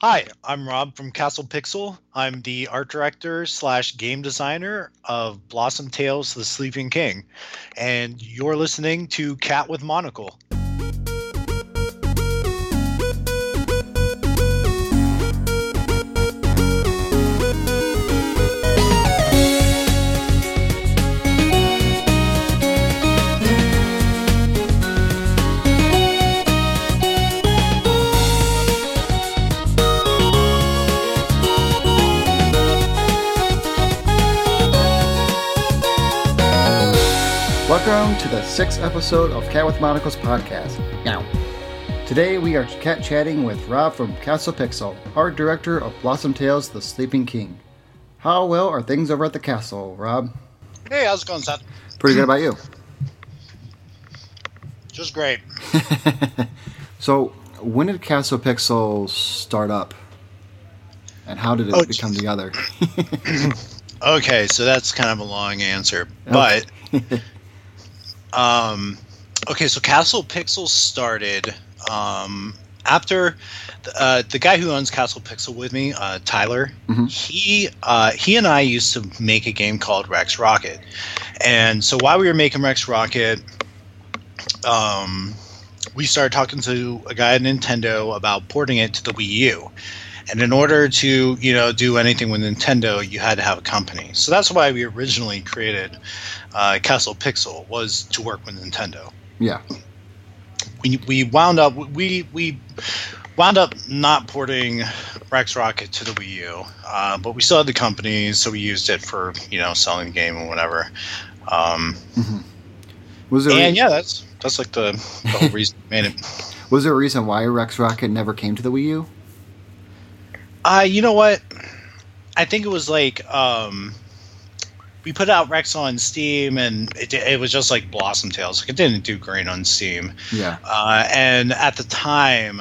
Hi, I'm Rob from Castle Pixel. I'm the art director slash game designer of Blossom Tales: The Sleeping King, and you're listening to Cat with Monocle. Sixth episode of Cat with Monocle's podcast. Now, today we are cat chatting with Rob from Castle Pixel, art director of Blossom Tales: The Sleeping King. How well are things over at the castle, Rob? Hey, how's it going, son? Pretty good about you. Just great. so, when did Castle Pixel start up, and how did it Oh, become geez. together? Okay, so that's kind of a long answer, but um, okay, so Castle Pixel started um, after uh, the guy who owns Castle Pixel with me, uh, Tyler. Mhm. He uh, he and I used to make a game called Rex Rocket, and so while we were making Rex Rocket, um, we started talking to a guy at Nintendo about porting it to the Wii U. And in order to, you know, do anything with Nintendo, you had to have a company. So that's why we originally created uh, Castle Pixel was to work with Nintendo. yeah. We, we wound up we we wound up not porting Rex Rocket to the Wii U, uh, but we still had the company, so we used it for you know selling the game and whatever. Um, Mhm. Was there and yeah, that's that's like the, the whole reason we made it. was there a reason why Rex Rocket never came to the Wii U? Uh, you know what? I think it was like um, we put out Rex on Steam, and it, it was just like Blossom Tales. Like it didn't do great on Steam, Yeah. uh, and at the time,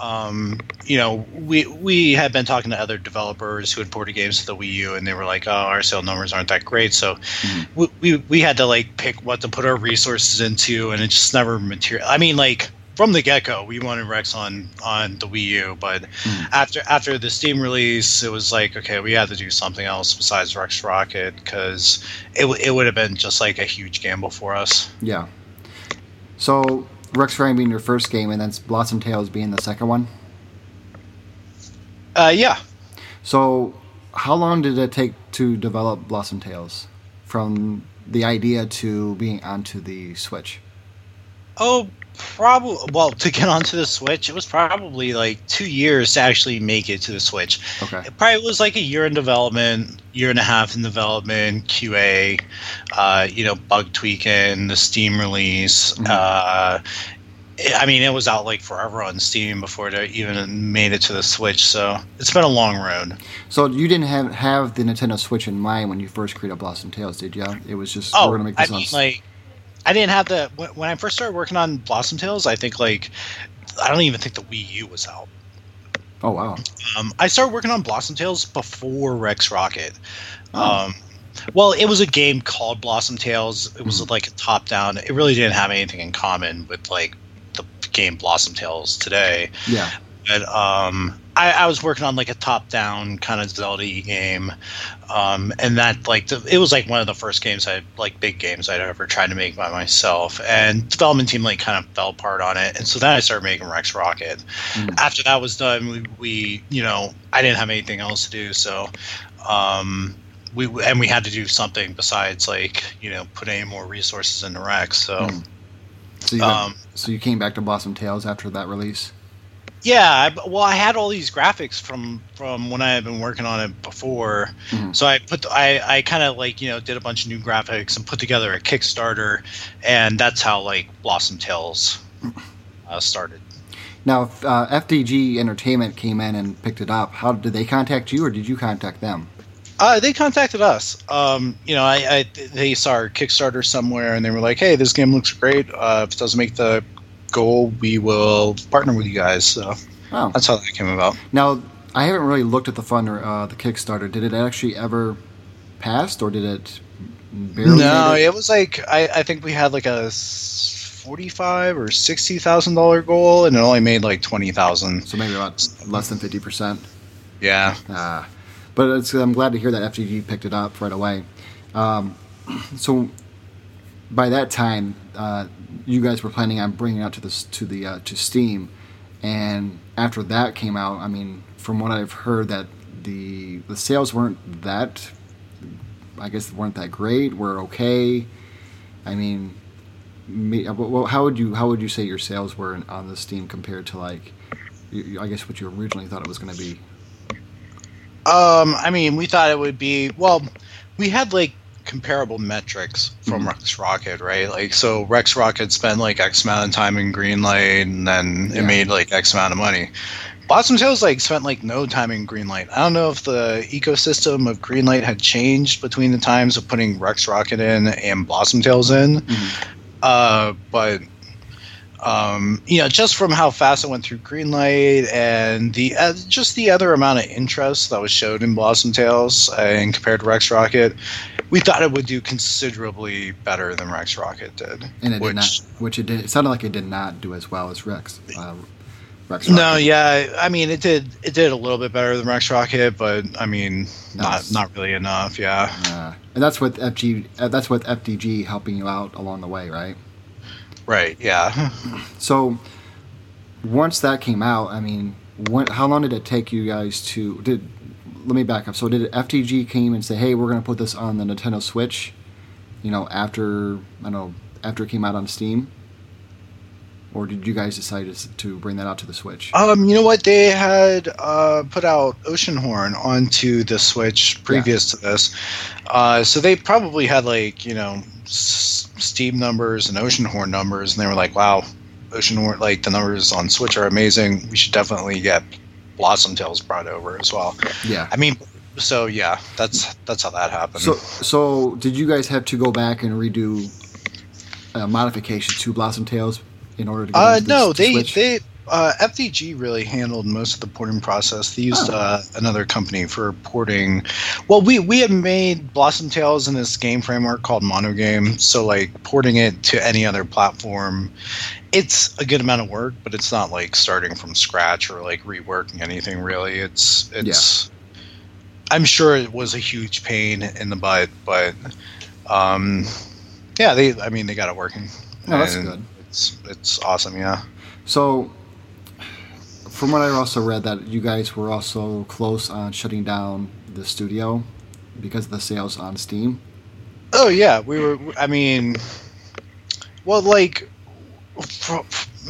um, you know, we we had been talking to other developers who had ported games to the Wii U, and they were like, "Oh, our sale numbers aren't that great." So Mhm. we, we we had to like pick what to put our resources into, and it just never material. I mean, like from the get go, we wanted Rex on on the Wii U, but Mhm. after after the Steam release, it was like, okay, we had to do something else besides Rex Rocket because it w- it would have been just like a huge gamble for us. Yeah. So Rex Rocket being your first game, and then Blossom Tales being the second one. Uh, yeah. So, how long did it take to develop Blossom Tales from the idea to being onto the Switch? Oh, probably. Well, to get onto the Switch, it was probably like two years to actually make it to the Switch. Okay. It probably was like a year in development, year and a half in development, QA, uh, you know, bug tweaking, the Steam release. Mhm. Uh, I mean, it was out like forever on Steam before it even made it to the Switch. So it's been a long road. So you didn't have have the Nintendo Switch in mind when you first created Blossom Tales, did you? It was just Oh, we're gonna make I this on. mean, like, I didn't have the when, I first started working on Blossom Tales. I think like, I don't even think the Wii U was out. oh wow. Um, I started working on Blossom Tales before Rex Rocket. Oh. Um, well, it was a game called Blossom Tales. It was Mhm. like a top down. It really didn't have anything in common with like the game Blossom Tales today. Yeah. But um, I, I was working on like a top down kind of Zelda game, um, and that like the, it was like one of the first games I like big games I'd ever tried to make by myself. And development team like kind of fell apart on it, and so then I started making Rex Rocket. Mm. After that was done, we, we you know I didn't have anything else to do, so. Um, we, and we had to do something besides like you know put any more resources into Rex. So Mm. So you went- um, so you came back to Blossom Tales after that release. Yeah, I, well, I had all these graphics from from when I had been working on it before, Mhm. so I put I I kind of like you know did a bunch of new graphics and put together a Kickstarter, and that's how like Blossom Tales uh, started. Now, if, uh, FDG Entertainment came in and picked it up. How did they contact you, or did you contact them? Uh, they contacted us. Um, you know, I, I they saw our Kickstarter somewhere, and they were like, "Hey, this game looks great. Uh, if it doesn't make the goal, we will partner with you guys." So that's how that came about. now I haven't really looked at the fund or uh, the Kickstarter. Did it actually ever pass, or did it barely? No, it? it was like I, I think we had like a forty-five or sixty thousand dollar goal, and it only made like twenty thousand. So maybe about less than fifty percent. Yeah. Uh, but I'm glad to hear that FDG picked it up right away. Um, so by that time, uh, you guys were planning on bringing out to the to the uh, to Steam, and after that came out, I mean, from what I've heard, that the the sales weren't that, I guess, weren't that great. Were okay. I mean, well, how would you how would you say your sales were on the Steam compared to like, I guess what you originally thought it was going to be? Um, I mean, we thought it would be well. We had like comparable metrics from mm-hmm. Rex Rocket, right? Like, so Rex Rocket spent like X amount of time in Greenlight, and then yeah. it made like X amount of money. Blossom Tales like spent like no time in Greenlight. I don't know if the ecosystem of Greenlight had changed between the times of putting Rex Rocket in and Blossom Tales in, mm-hmm. uh, but um, you know, just from how fast it went through Greenlight and the uh, just the other amount of interest that was showed in Blossom Tales and compared to Rex Rocket, we thought it would do considerably better than Rex Rocket did. And it which, did not. Which it did. It sounded like it did not do as well as Rex. Uh, Rex Rocket. No, yeah, I mean it did. It did a little bit better than Rex Rocket, but I mean, not not really enough. Yeah. Uh, and that's with FG. Uh, that's with FDG helping you out along the way, right? Right. Yeah. So once that came out, I mean, when, how long did it take you guys to did? Let me back up. So did FDG came and say, "Hey, we're going to put this on the Nintendo Switch"? You know, after I don't know, after it came out on Steam or did you guys decide to bring that out to the Switch? Um, you know what? They had uh, put out Oceanhorn onto the Switch previous yeah. to this, uh, so they probably had like you know S- Steam numbers and Oceanhorn numbers, and they were like, "Wow, Oceanhorn! Like the numbers on Switch are amazing. We should definitely get Blossom Tales brought over as well." Yeah, I mean. So yeah, that's that's how that happened. So, so did you guys have to go back and redo uh, modifications to Blossom Tales in order to get uh, no they switch? they uh, FDG really handled most of the porting process. They used oh. uh, another company for porting. Well, we we had made Blossom Tales in this game framework called Monogame, so like porting it to any other platform, it's a good amount of work, but it's not like starting from scratch or like reworking anything really. It's it's. Yeah. I'm sure it was a huge pain in the butt, but um, yeah, they. I mean, they got it working. Oh, that's and, good it's it's awesome. Yeah. So, from what I also read, that you guys were also close on shutting down the studio because of the sales on Steam. Oh yeah, we were. I mean, well, like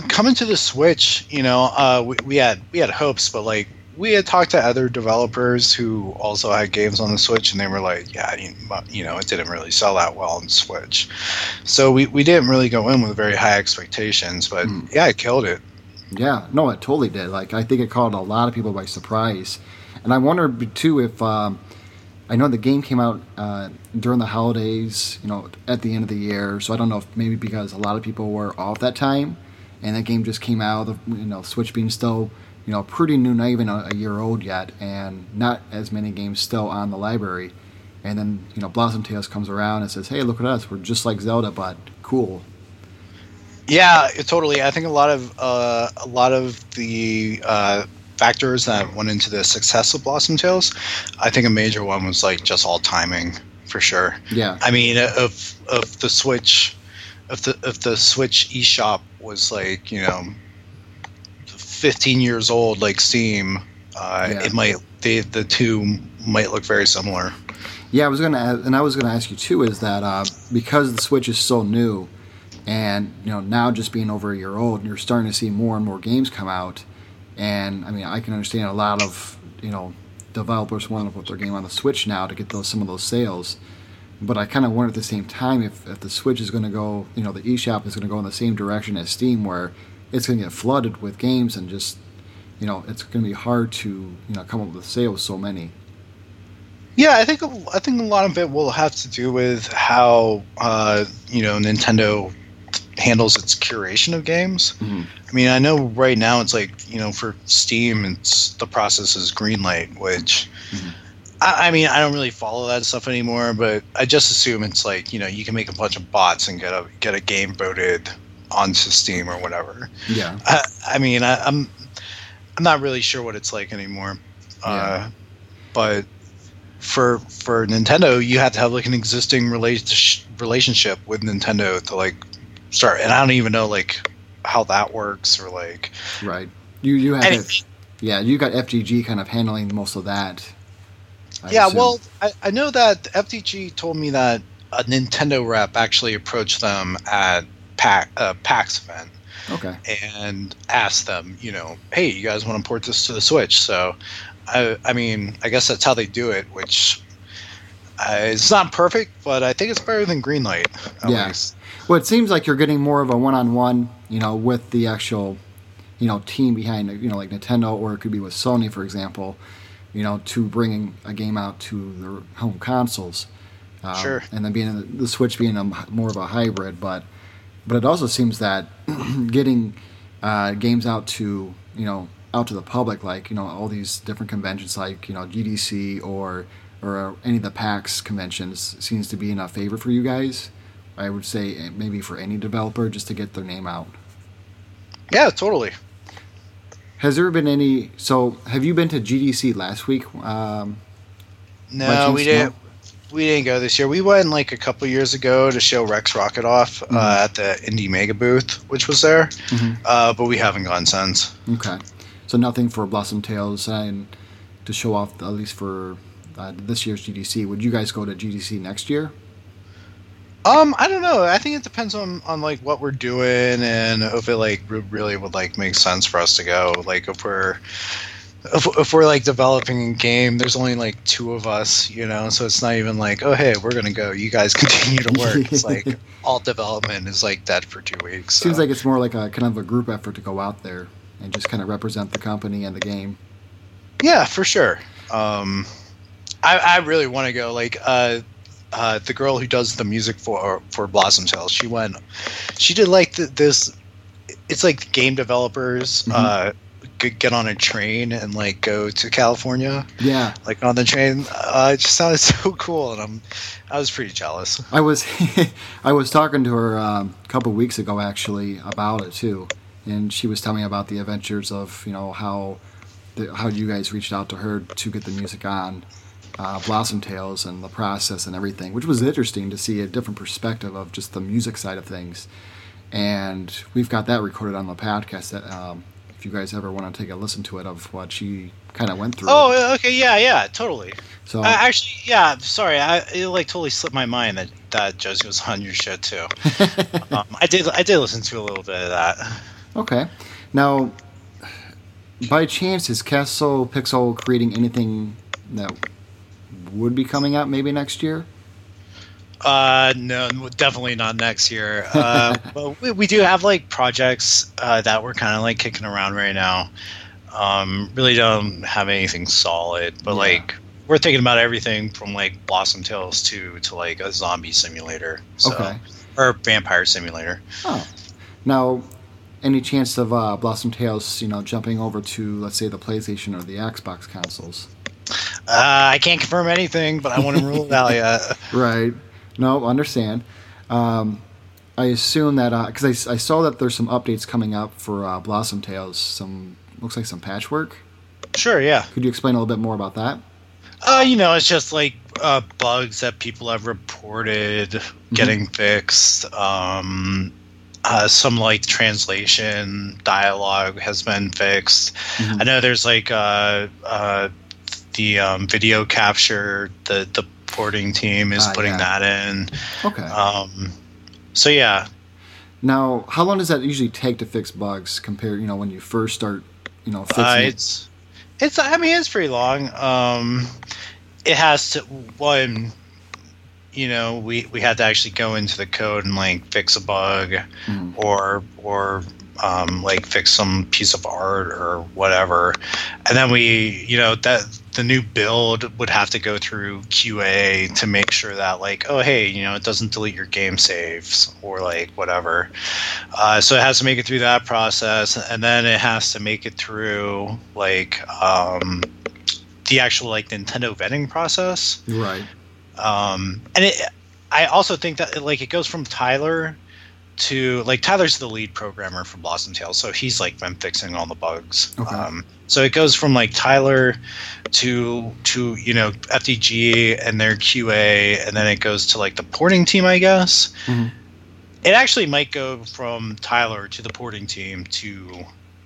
coming to the Switch, you know, uh, we, we had we had hopes, but like we had talked to other developers who also had games on the Switch, and they were like, "Yeah, you know, it didn't really sell that well on Switch." So we, we didn't really go in with very high expectations, but mm. yeah, it killed it. Yeah, no, it totally did. Like I think it caught a lot of people by surprise, and I wonder too if um, I know the game came out uh, during the holidays, you know, at the end of the year. So I don't know if maybe because a lot of people were off that time, and that game just came out. Of, you know, Switch being still you know, pretty new, not even a, a, year old yet, and not as many games still on the library. And then, you know, Blossom Tales comes around and says, hey, look at us. We're just like Zelda, but cool. Yeah, totally. I think a lot of uh, a lot of the uh, factors that went into the success of Blossom Tales, I think a major one was like just all timing for sure. Yeah. I mean, if if the Switch, if the if the Switch eShop was like you know 15 years old like Steam, uh, yeah. it might they, the two might look very similar. Yeah, I was gonna, and I was gonna ask you too. Is that uh, because the Switch is so new, and you know now just being over a year old, and you're starting to see more and more games come out, and I mean I can understand a lot of you know developers want to put their game on the Switch now to get those some of those sales. But I kind of wonder at the same time if, if the Switch is going to go, you know, the eShop is going to go in the same direction as Steam, where it's going to get flooded with games and just you know it's going to be hard to you know come up with sales so many yeah i think i think a lot of it will have to do with how uh, you know nintendo handles its curation of games mm-hmm. i mean i know right now it's like you know for steam it's the process is greenlight which mm-hmm. I, I mean i don't really follow that stuff anymore but i just assume it's like you know you can make a bunch of bots and get a get a game voted onto Steam or whatever. Yeah. I, I mean, I, I'm I'm not really sure what it's like anymore. Uh, but for for Nintendo, you have to have like an existing rela- relationship with Nintendo to like start. And I don't even know like how that works or like Right. You you have F- yeah you got FGG kind of handling most of that. I yeah. assume. Well, I, I know that FDG told me that a Nintendo rep actually approached them at PAX, uh, PAX event. Okay. and ask them, you know, hey, you guys want to port this to the Switch? So, I, I mean, I guess that's how they do it, which uh, it's not perfect, but I think it's better than Greenlight. At Yeah. Well, it seems like you're getting more of a one-on-one, you know, with the actual, you know, team behind, you know, like Nintendo, or it could be with Sony, for example, you know, to bringing a game out to their home consoles. Um, Sure. And then being the, the Switch being a, more of a hybrid, but but it also seems that getting uh, games out to you know out to the public, like you know all these different conventions, like you know GDC or or any of the PAX conventions, seems to be in a favor for you guys. I would say eh, maybe for any developer just to get their name out. Yeah, totally. Has there been any? So have you been to GDC last week? Um, No, we didn't. We didn't go this year. We went like a couple years ago to show Rex Rocket off Mhm. uh, at the Indie Megabooth, which was there, Mhm. uh, but we haven't gone since. Okay, so nothing for Blossom Tales and to show off at least for uh, this year's GDC. Would you guys go to GDC next year? Um, I don't know. I think it depends on on like what we're doing and if it like re- really would like make sense for us to go. Like if we're if, if we're like developing a game, there's only like two of us, you know, so it's not even like, oh hey, we're gonna go. You guys continue to work. It's like all development is like dead for two weeks. so. Seems like it's more like a kind of a group effort to go out there and just kind of represent the company and the game. Yeah, for sure. Um, I, I really want to go. Like, uh, uh, the girl who does the music for for Blossom Tales, she went. She did like th this. It's like game developers Mhm. uh, get on a train and like go to California, Yeah, like on the train. Uh, it just sounded so cool, and I'm I was pretty jealous. I was I was talking to her um, a couple weeks ago actually about it too, and she was telling me about the adventures of you know how the, how you guys reached out to her to get the music on uh, Blossom Tales and the process and everything, which was interesting to see a different perspective of just the music side of things. And we've got that recorded on the podcast. That um, if you guys ever want to take a listen to it of what she kind of went through. Oh, okay, yeah, yeah, totally. so Uh, actually, yeah. Sorry, I it like totally slipped my mind that that Josie was on your show too. um, I did I did listen to a little bit of that. Okay. Now, by chance, is Castle Pixel creating anything that would be coming out maybe next year? Uh, no, definitely not next year. Uh, but we, we do have like projects uh, that we're kind of like kicking around right now. Um, really don't have anything solid, but Yeah. like we're thinking about everything from like Blossom Tales to to like a zombie simulator, so, Okay. or vampire simulator. Oh. Now, any chance of uh, Blossom Tales, you know, jumping over to, let's say, the PlayStation or the Xbox consoles? Uh, I can't confirm anything, but I want to rule it out yet. Right. No, understand. Um, I assume that because I, I saw that there's some updates coming up for uh, Blossom Tales. Some looks like some patchwork. Sure, yeah. Could you explain a little bit more about that? Uh, you know, it's just like uh, bugs that people have reported getting fixed. Um, uh, some like translation dialogue has been fixed. Mhm. I know there's like uh, uh, the um, video capture. The the porting team is Ah, putting yeah. that in. Okay. Um, so yeah, Now, how long does that usually take to fix bugs compared, you know, when you first start, you know, fixing uh, it? it's it's. I mean, it's pretty long. Um, it has to one. You know, we we had to actually go into the code and like fix a bug, Mhm. or or um, like fix some piece of art or whatever, and then we, you know, that the new build would have to go through QA to make sure that like, oh hey, you know, it doesn't delete your game saves or like whatever. Uh, so it has to make it through that process, and then it has to make it through like um, the actual like Nintendo vetting process. Right. Um, and it, I also think that like it goes from Tyler to like Tyler's the lead programmer for Blossom Tales, so he's like been fixing all the bugs. Okay. Um, so it goes from like Tyler to to you know FDG and their QA, and then it goes to like the porting team, I guess. Mhm. It actually might go from Tyler to the porting team to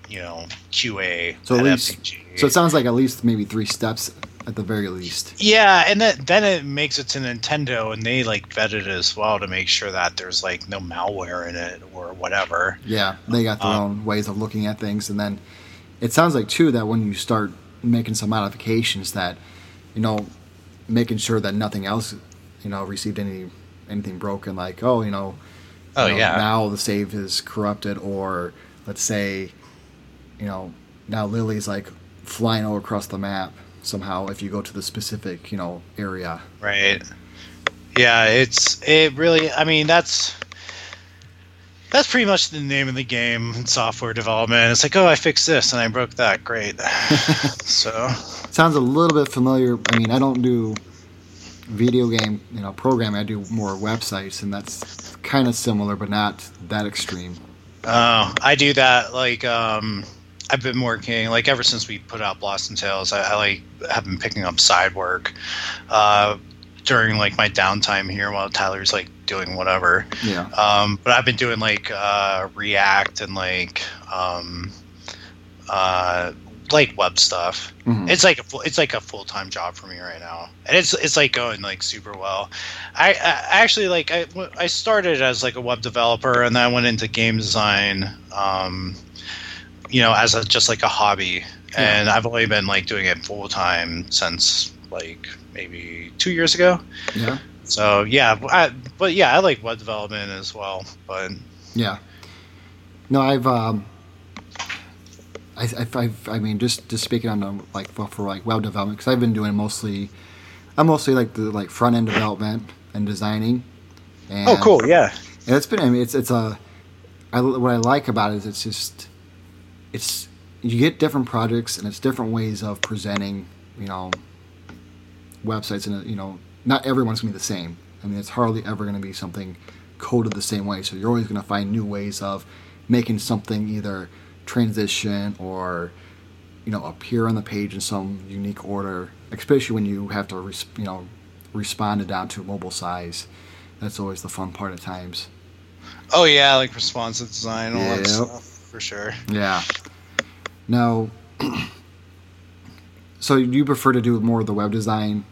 you know QA So at at least- FDG. So it sounds like at least maybe three steps at the very least. Yeah, and then then it makes it to Nintendo, and they like vet it as well to make sure that there's like no malware in it or whatever. Yeah, they got their Um, own ways of looking at things, and then it sounds like too that when you start making some modifications, that you know, making sure that nothing else, you know, received any anything broken, like oh, you know, Oh you know, yeah, now the save is corrupted, or let's say, you know, now Lily's like flying all across the map somehow if you go to the specific, you know, area. right. Yeah, it's it really. I mean, that's that's pretty much the name of the game in software development. It's like, oh, I fixed this and I broke that. Great. so Sounds a little bit familiar. I mean, I don't do video game, you know, programming. I do more websites, and that's kind of similar, but not that extreme. Oh, I do that. Like, um, I've been working like ever since we put out Blossom Tales. I, I like have been picking up side work uh, during like my downtime here while Tyler's like doing whatever. Yeah. Um, but I've been doing like uh, React and like um, uh, like web stuff. Mhm. It's like a full, it's like a full time job for me right now, and it's it's like going like super well. I, I actually like I, I started as like a web developer, and then I went into game design. Um, you know, as a just like a hobby, and I've only been like doing it full time since like maybe two years ago. Yeah. So yeah, I, but yeah, I like web development as well. But Yeah. No, I've um, I, I, I've, I mean, just just speaking on the, like for, for like web development, because I've been doing mostly, I'm mostly like the like front end development and designing. And, oh, cool, yeah, And it's been, I mean, it's it's a, I, what I like about it is it's just, it's you get different projects and it's different ways of presenting, you know, websites and you know, not everyone's gonna be the same. I mean, it's hardly ever gonna be something coded the same way. So you're always gonna find new ways of making something either transition or you know appear on the page in some unique order, especially when you have to res- you know respond it down to mobile size. That's always the fun part at times. oh yeah, like responsive design, all Yep. that stuff for sure. Yeah. Now, so you prefer to do more of the web design,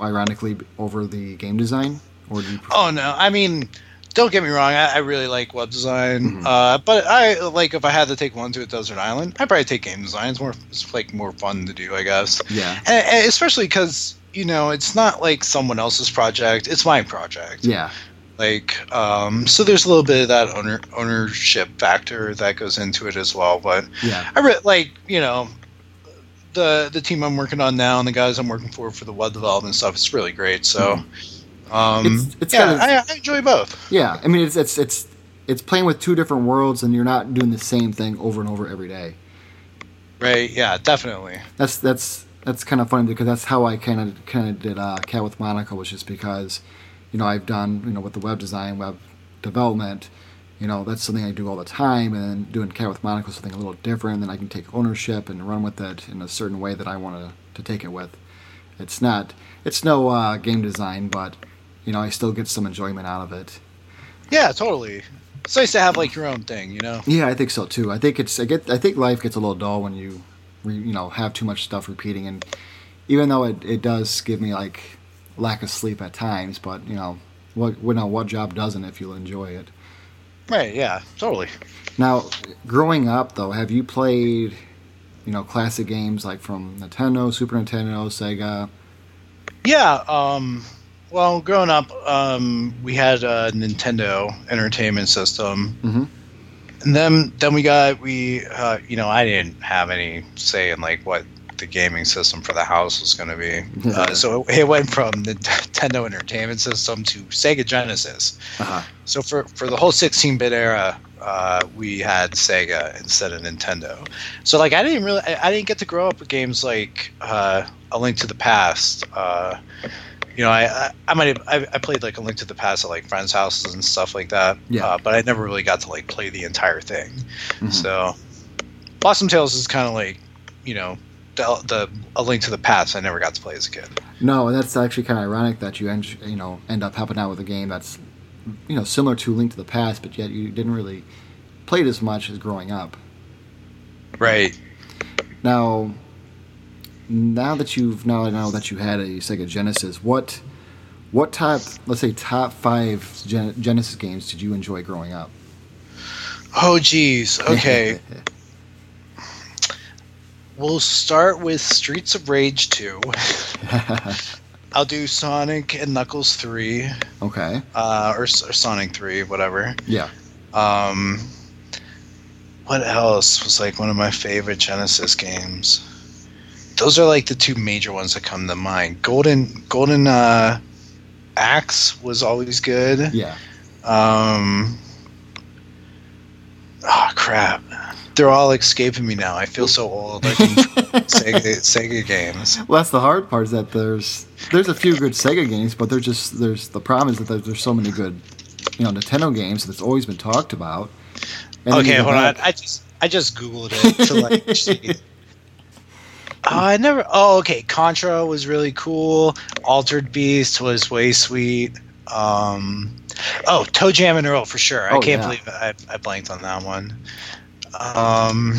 ironically, over the game design, or do you? Prefer, Oh no, I mean, don't get me wrong, I, I really like web design. Mhm. Uh, but I like if I had to take one to a desert island, I'd probably take game design. It's more, it's like more fun to do, I guess. yeah. and, and especially because you know it's not like someone else's project it's my project Yeah. Like um, so there's a little bit of that owner ownership factor that goes into it as well but Yeah. i re- like you know the the team i'm working on now and the guys i'm working for for the web development stuff it's really great so um It's- it's yeah kind of- I, I enjoy both Yeah. I mean, it's it's it's it's playing with two different worlds, and you're not doing the same thing over and over every day. right yeah definitely That's that's that's kind of funny because that's how I kind of kind of did uh, Cat with Monocle was just because, you know, I've done you know with the web design, web development, you know, that's something I do all the time, and then doing Cat with Monocle is something a little different. And then I can take ownership and run with it in a certain way that I want to to take it with. It's not it's no uh, game design, but you know I still get some enjoyment out of it. yeah totally it's nice to have like your own thing you know Yeah, I think so too. I think it's I get I think life gets a little dull when you re, you know have too much stuff repeating and even though it, it does give me like lack of sleep at times, but you know what what know what job doesn't if you enjoy it. right yeah totally Now, growing up though, have you played you know classic games like from Nintendo, Super Nintendo, Sega? Yeah. Um, well, growing up, um, we had a Nintendo Entertainment System, Mhm. and then then we got we uh, you know I didn't have any say in like what the gaming system for the house was going to be. Uh, so it, it went from the Nintendo Entertainment System to Sega Genesis. Uh-huh. So for for the whole 16-bit era, uh, we had Sega instead of Nintendo. So like I didn't really I, I didn't get to grow up with games like uh, A Link to the Past. Uh, you know, I I, I might have I, I played like a Link to the Past at like friends' houses and stuff like that. Yeah. Uh, but I never really got to like play the entire thing. Mhm. So, Blossom Tales is kind of like, you know, the, the a Link to the Past. I never got to play as a kid. No, and that's actually kind of ironic that you end, you know end up helping out with a game that's you know similar to Link to the Past, but yet you didn't really play it as much as growing up. Right. Now, now that you've now that you had a Sega Genesis, what what top let's say top five Gen- Genesis games did you enjoy growing up? Oh, geez. Okay. we'll start with Streets of Rage 2. I'll do Sonic and Knuckles 3, okay. uh, or, or Sonic 3, whatever. Yeah. Um, what else was like one of my favorite Genesis games? Those are like the two major ones that come to mind. Golden Golden uh, Axe was always good. Yeah. Um, oh crap! They're all escaping me now. I feel so old. I Sega Sega games. Well, that's the hard part is that there's there's a few good Sega games, but there's just there's the problem is that there's, there's so many good you know Nintendo games that's always been talked about. And okay, hold on. I just I just googled it to like. see. Oh, I never. Oh, okay. Contra was really cool. Altered Beast was way sweet. Um, oh, ToeJam and Earl for sure. I Oh, can't yeah. believe I, I blanked on that one. Um,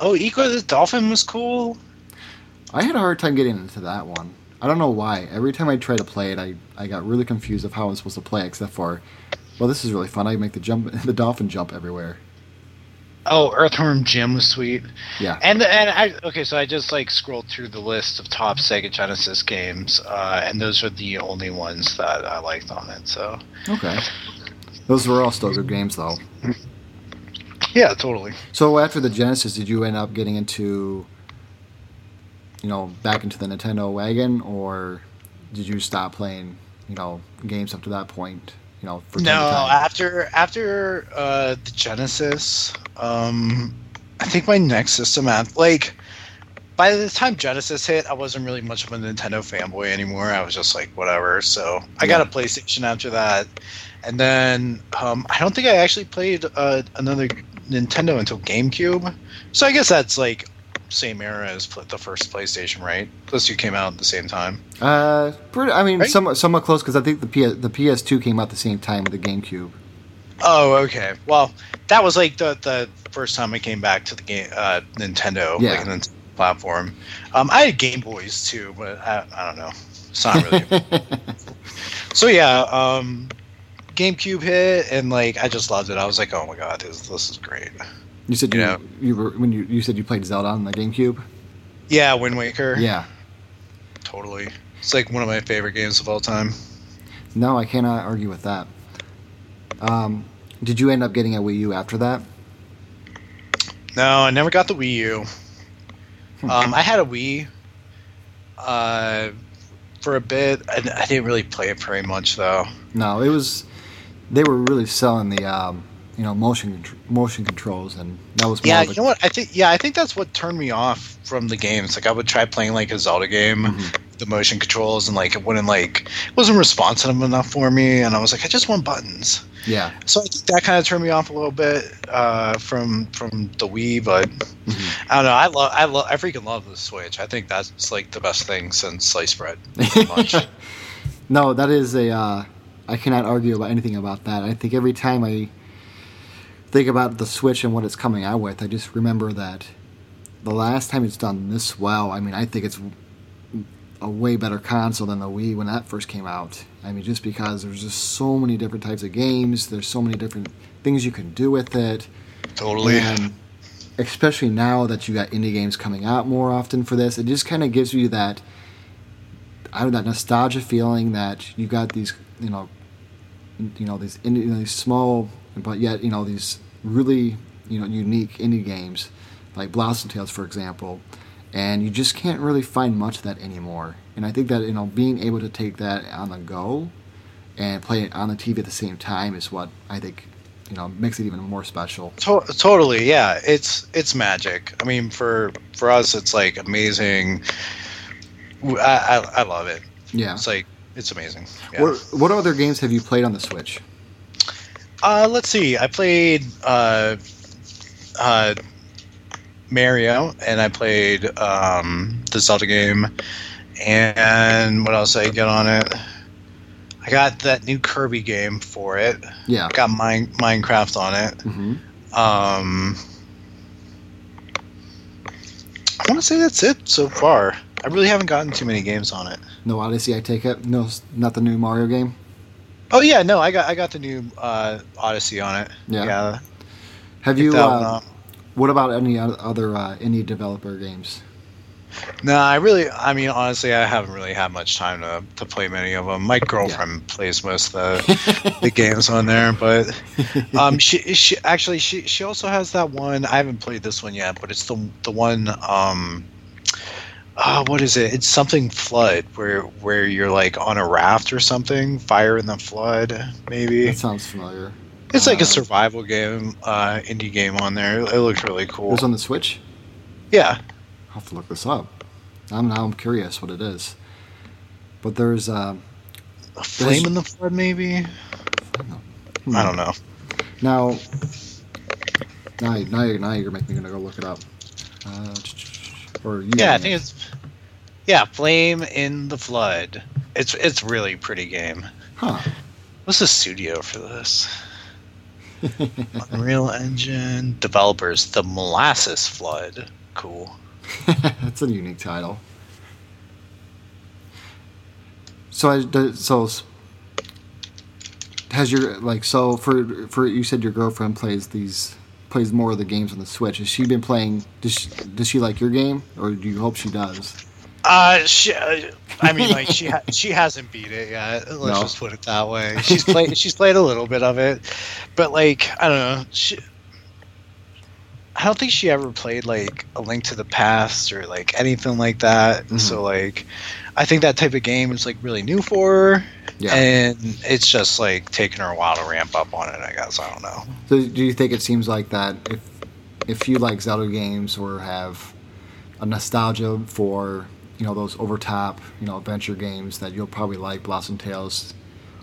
oh, Ecco the Dolphin was cool. I had a hard time getting into that one. I don't know why. Every time I tried to play it, I, I got really confused of how I was supposed to play, except for, well, this is really fun. I make the jump, the dolphin jump everywhere. Oh, Earthworm Jim was sweet. Yeah. And and I okay, so I just like scrolled through the list of top Sega Genesis games, uh, and those are the only ones that I liked on it. So Okay. Those were all still good games, though. Yeah, totally. So after the Genesis, did you end up getting into, you know, back into the Nintendo wagon, or did you stop playing, you know, games up to that point? You know, for No, after after uh, the Genesis, um, I think my next system like by the time Genesis hit, I wasn't really much of a Nintendo fanboy anymore. I was just like whatever. So I got a PlayStation after that, and then um, I don't think I actually played uh, another Nintendo until GameCube. So I guess that's like same era as the first PlayStation, right? Those two came out at the same time. Uh, pretty, I mean, Right? somewhat somewhat close because I think the PS, the PS2 came out the same time with the GameCube. Oh, okay. Well, that was like the the first time I came back to the game uh, Nintendo, Yeah. like Nintendo platform. Um, I had Game Boys too, but I, I don't know. It's not really. so yeah, um, GameCube hit, and like I just loved it. I was like, oh my god, this this is great. you said you, Yeah. you were when you you said you played Zelda on the GameCube. Yeah, Wind Waker. Yeah. totally. It's like one of my favorite games of all time. No, I cannot argue with that. Um, did you end up getting a Wii U after that? No, I never got the Wii U. Hmm. Um, I had a Wii uh, for a bit. I, I didn't really play it very much though. No, it was. They were really selling the um, you know motion motion controls, and that was more Yeah, you know what? I think yeah, I think that's what turned me off from the games. Like I would try playing like a Zelda game, Mhm. The motion controls, and like it wouldn't like it wasn't responsive enough for me, and I was like, I just want buttons. Yeah. So I think that kind of turned me off a little bit uh, from from the Wii, but Mhm. I don't know. I love I love I freaking love the Switch. I think that's like the best thing since sliced bread. much. no, that is a. Uh, I cannot argue about anything about that. I think every time I think about the Switch and what it's coming out with, I just remember that the last time it's done this well. I mean, I think it's a way better console than the Wii when that first came out. I mean, just because there's just so many different types of games, there's so many different things you can do with it. totally. And especially now that you got indie games coming out more often for this, it just kind of gives you that I don't know, that nostalgia feeling that you got these, you know, you know these indie, you know, these small, but yet you know these really you know unique indie games like Blossom Tales, for example, and you just can't really find much of that anymore. And I think that you know being able to take that on the go and play it on the TV at the same time is what I think you know makes it even more special. To- totally, yeah. It's it's magic. I mean, for for us, it's like amazing. I, I, I love it. Yeah. It's like it's amazing. Yeah. What what other games have you played on the Switch? Uh, let's see. I played uh, uh, Mario, and I played um, the Zelda game, and what else did I get on it? I got that new Kirby game for it. Yeah. Got mine, Minecraft on it. hmm Um, I want to say that's it so far. I really haven't gotten too many games on it. No Odyssey, I take it. No, not the new Mario game. Oh yeah, no, I got I got the new uh, Odyssey on it. Yeah. yeah Have you? Uh. What about any other uh, indie developer games? No, I really, I mean, honestly, I haven't really had much time to, to play many of them. My girlfriend plays most of the, the games on there, but um, she, she actually she she also has that one. I haven't played this one yet, but it's the the one. Um, uh, what is it? It's something flood where where you're like on a raft or something. Fire in the flood, maybe. that sounds familiar. It's like a survival game, uh, indie game on there. It looks really It cool. was on the Switch. Yeah. I'll have to look this up. I'm now I'm curious what it is. But there's uh, A flame in the flood, maybe. hmm. I don't know. Now, now, now, you're, now you're making me gonna go look it up. Uh, or you Yeah, I think it. it's yeah, Flame in the Flood. It's it's really pretty game. Huh. What's the studio for this? Unreal Engine developers, the Molasses Flood. Cool. That's a unique title. So, I, so has your like so for for you said your girlfriend plays these plays more of the games on the Switch. Has she been playing? Does she, does she like your game, or do you hope she does? Uh, she, uh, I mean, like she ha- she hasn't beat it yet. Let's No. just put it that way. She's played she's played a little bit of it, but like I don't know. She, I don't think she ever played like a Link to the Past or like anything like that. Mhm. So like, I think that type of game is like really new for her, Yeah. and it's just like taking her a while to ramp up on it. I guess I don't know. So do you think it seems like that if if you like Zelda games or have a nostalgia for you know those over top you know adventure games that you'll probably like Blossom Tales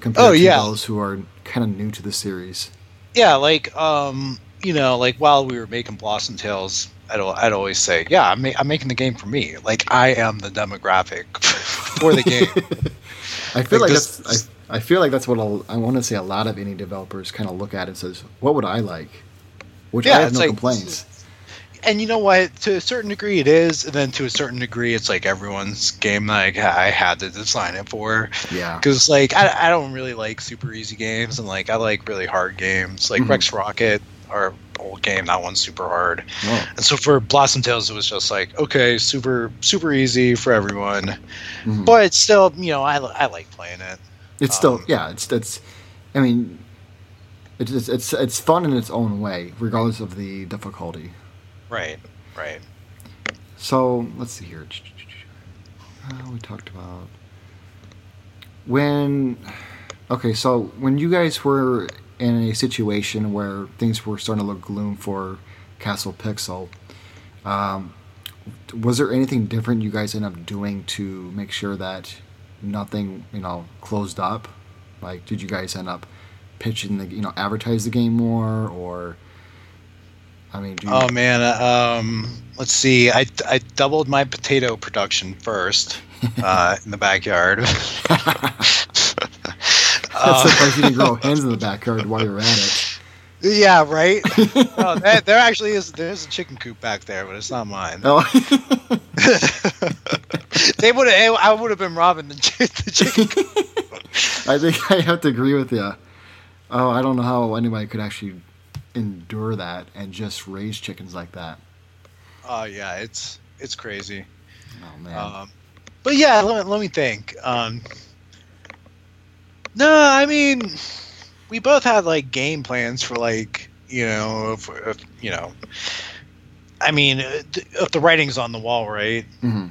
compared Oh, to yeah. those who are kind of new to the series. Yeah, like um, you know, like while we were making Blossom Tales, I'd, I'd always say, yeah, I'm, ma- I'm making the game for me. Like I am the demographic for the game. I feel Like like, this- that's I, I feel like that's what I want to say. A lot of indie developers kind of look at it and says, "What would I like?" Which Yeah, I have no like- complaints. And you know what? To a certain degree, it is, and then to a certain degree, it's like everyone's game. Like I had to design it for, Yeah, because like I, I don't really like super easy games, and like I like really hard games. Like Mhm. Rex Rocket, our old game, that one's super hard. Oh, And so for Blossom Tales, it was just like okay, super super easy for everyone, mhm. but it's still you know I, I like playing it. it's still um, yeah. It's it's. I mean, it's it's it's it's fun in its own way, regardless of the difficulty. Right, right. So let's see here. Uh, we talked about when. Okay, so when you guys were in a situation where things were starting to look gloom for Castle Pixel, um, was there anything different you guys ended up doing to make sure that nothing, you know, closed up? Like, did you guys end up pitching the, you know, advertise the game more, or? I mean, you, Oh man, uh, um, let's see. I I doubled my potato production first uh, in the backyard. That's Uh, surprised you didn't grow hens in the backyard while you're at it. yeah, right. Oh, there, there actually is. There's a chicken coop back there, but it's not mine. Oh, they would have. I would have been robbing the, the chicken coop. I think I have to agree with you. Oh, I don't know how anybody could actually endure that and just raise chickens like that. Oh yeah, it's it's crazy. Oh man. Um, but yeah, let, let me think. Um, no, I mean, we both had like game plans for like you know, if, if, you know, I mean, uh, if the writing's on the wall, right? hmm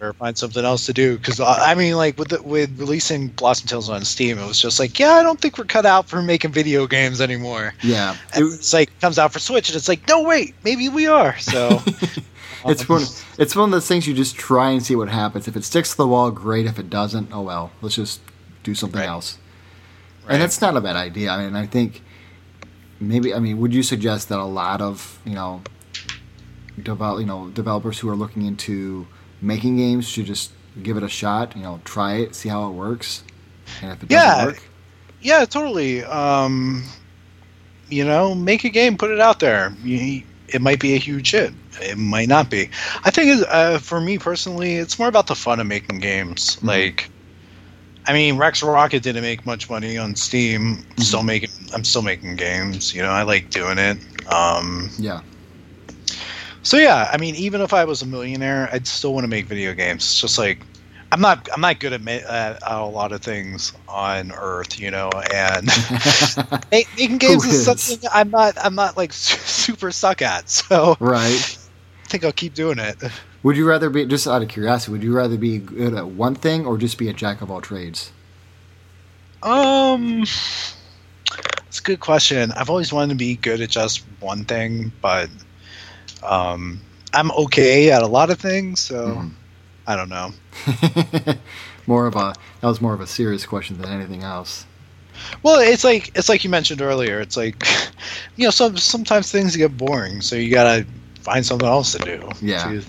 or find something else to do. Because I mean, like with the, with releasing Blossom Tales on Steam, it was just like, yeah, I don't think we're cut out for making video games anymore. Yeah, And it's like it comes out for Switch, and it's like, no, wait, maybe we are. So um, it's one. It's one of those things you just try and see what happens. If it sticks to the wall, great. If it doesn't, oh well. Let's just do something Right. else. Right. And that's not a bad idea. I mean, I think maybe. I mean, would you suggest that a lot of you know, develop you know developers who are looking into making games should just give it a shot? You know, try it, see how it works, and if it doesn't Yeah. work, yeah, totally. Um, you know, make a game, put it out there. You, it might be a huge hit. It might not be. I think uh, for me personally, it's more about the fun of making games. Mhm. Like, I mean, Rex Rocket didn't make much money on Steam. Still making. I'm still making games. You know, I like doing it. Um, yeah, so yeah, I mean, even if I was a millionaire, I'd still want to make video games. It's just like I'm not I'm not good at, ma- at, a lot of things on Earth, you know, and making games is is? something I'm not I'm not like super suck at. So right. I think I'll keep doing it. Would you rather be just out of curiosity? Would you rather be good at one thing or just be a jack of all trades? Um, it's a good question. I've always wanted to be good at just one thing, but um, I'm okay at a lot of things. So Mhm. I don't know. more of a that was more of a serious question than anything else. Well, it's like it's like you mentioned earlier. It's like you know, some sometimes things get boring, so you gotta find something else to do. Yeah. So-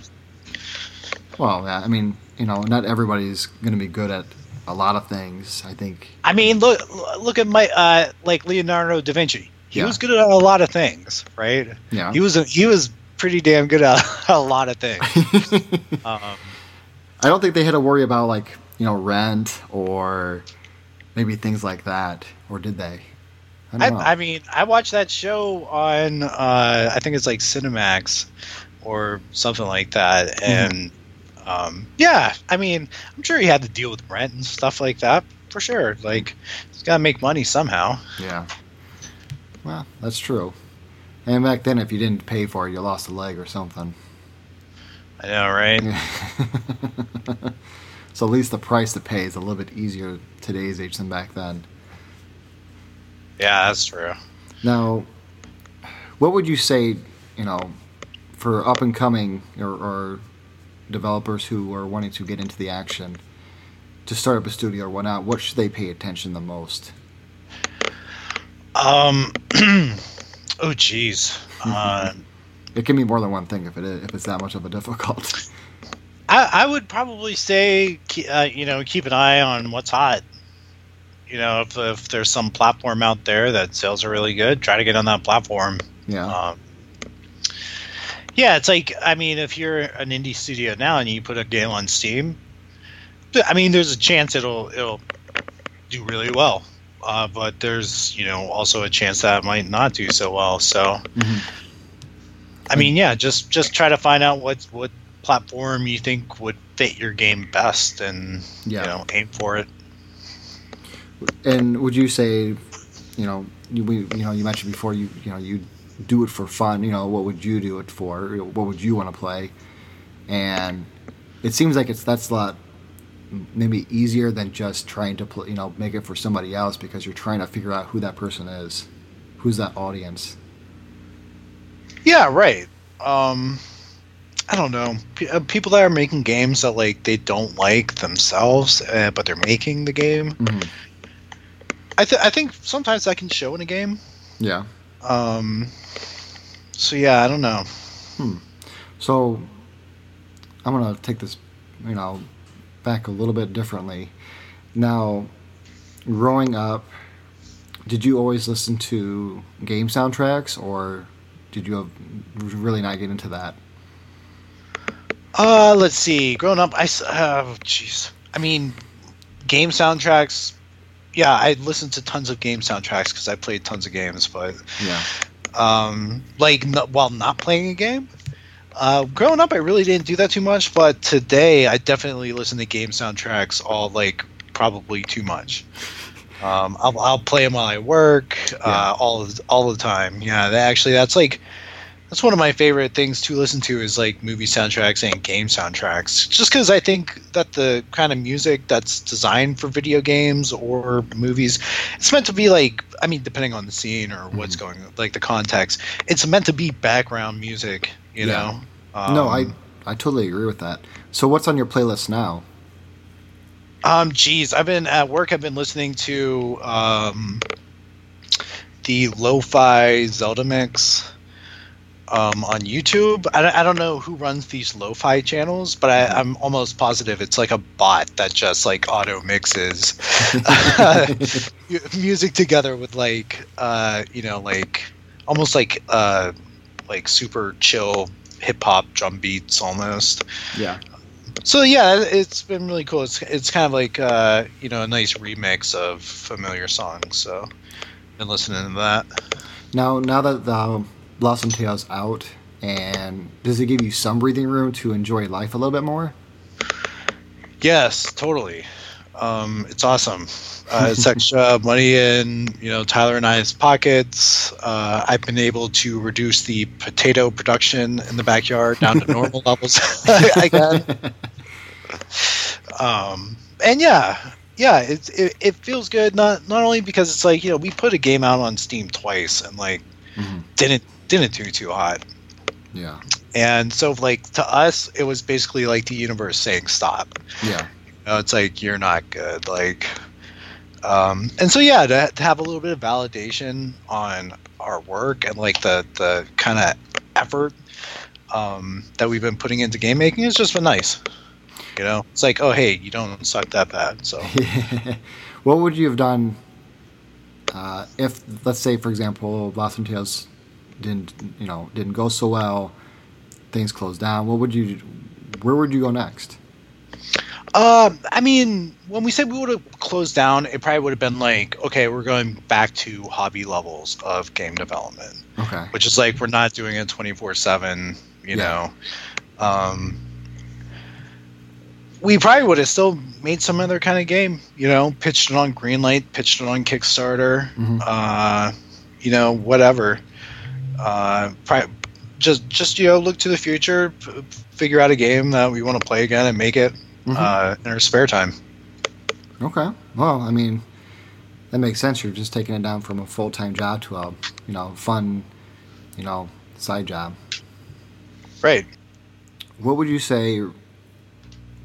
Well, yeah, I mean, you know, not everybody's going to be good at a lot of things. I think. I mean, look look at my uh, like Leonardo da Vinci. He Yeah. was good at a lot of things, right? Yeah. He was he was pretty damn good at a lot of things. Um, I don't think they had to worry about like you know rent or maybe things like that, or did they? I don't know. I, I mean, I watched that show on uh, I think it's like Cinemax or something like that, Mm-hmm. and um, yeah, I mean, I'm sure he had to deal with rent and stuff like that for sure. Like, he's got to make money somehow. yeah. Well, that's true. And back then, if you didn't pay for it, you lost a leg or something. I know, right? so at least the price to pay is a little bit easier today's age than back then. Yeah, that's true. Now, what would you say, you know, for up and coming or, or developers who are wanting to get into the action to start up a studio or whatnot? What should they pay attention the most? Um, oh, jeez. Uh, It can be more than one thing if it is, if it's that much of a difficult. I, I would probably say, uh, you know, keep an eye on what's hot. You know, if, if there's some platform out there that sales are really good, try to get on that platform. Yeah, Um, yeah, it's like I mean, if you're an indie studio now and you put a game on Steam, I mean, there's a chance it'll it'll do really well. Uh, but there's you know also a chance that it might not do so well. So Mhm. I mean, yeah, just just try to find out what what platform you think would fit your game best, and Yeah. you know aim for it. and would you say, you know, you we, you know you mentioned before you you know you do it for fun. You know, what would you do it for? What would you want to play? And it seems like it's that's a lot maybe easier than just trying to pl- you know make it for somebody else because you're trying to figure out who that person is, who's that audience. Yeah, right. Um, I don't know. P- uh, people that are making games that like they don't like themselves, uh, but they're making the game. Mhm. I th- I think sometimes that can show in a game. Yeah. Um, so yeah, I don't know. Hmm. So I'm gonna take this, you know, back a little bit differently. Now, growing up, did you always listen to game soundtracks, or did you have, really not get into that? Uh, let's see. Growing up, I oh jeez. I mean, game soundtracks. Yeah, I listened to tons of game soundtracks because I played tons of games, but Yeah. um, like n- while not playing a game. Uh, growing up, I really didn't do that too much, but today I definitely listen to game soundtracks all like probably too much. Um, I'll, I'll play them while I work, uh, all all the time. Yeah, that actually that's like that's one of my favorite things to listen to is like movie soundtracks and game soundtracks. Just because I think that the kind of music that's designed for video games or movies, it's meant to be like I mean, depending on the scene or what's Mhm. going like the context, it's meant to be background music. You Yeah. know. Um, no, I I totally agree with that. So what's on your playlist now? Um, geez, I've been at work. I've been listening to um, the lo-fi Zelda mix um, on YouTube. I don't, I don't know who runs these lo-fi channels, but I, I'm almost positive it's like a bot that just like auto mixes music together with like uh, you know like almost like uh, like super chill hip hop drum beats almost. yeah. So yeah, it's been really cool. It's it's kind of like uh, you know a nice remix of familiar songs. So been listening to that. Now now that the Blossom Tales out, and does it give you some breathing room to enjoy life a little bit more? Yes, totally. Um, it's awesome. Uh, it's extra money in you know Tyler and I's pockets. Uh, I've been able to reduce the potato production in the backyard down to normal levels again. Um, and yeah, yeah, it, it it feels good. Not not only because it's like you know we put a game out on Steam twice and like Mhm. didn't didn't do too hot. Yeah. And so like to us, it was basically like the universe saying stop. Yeah. Know, it's like you're not good. Like, um, and so yeah, to, to have a little bit of validation on our work and like the the kind of effort um, that we've been putting into game making is just been nice. You know, it's like, oh hey, you don't suck that bad. So what would you have done uh, if, let's say, for example, Blossom Tales didn't, you know, didn't go so well, things closed down? What would you, where would you go next? Um, I mean, when we said we would have closed down, it probably would have been like, okay, we're going back to hobby levels of game development, Okay. which is like we're not doing it twenty four seven. You Yeah. know, um, we probably would have still made some other kind of game. You know, pitched it on Greenlight, pitched it on Kickstarter. Mhm. Uh, you know, whatever. Uh, pri- just just you know, look to the future, f- figure out a game that we want to play again, and make it Mhm. uh, in our spare time. Okay. Well, I mean, that makes sense. You're just taking it down from a full time job to a, you know, fun, you know, side job. Right. What would you say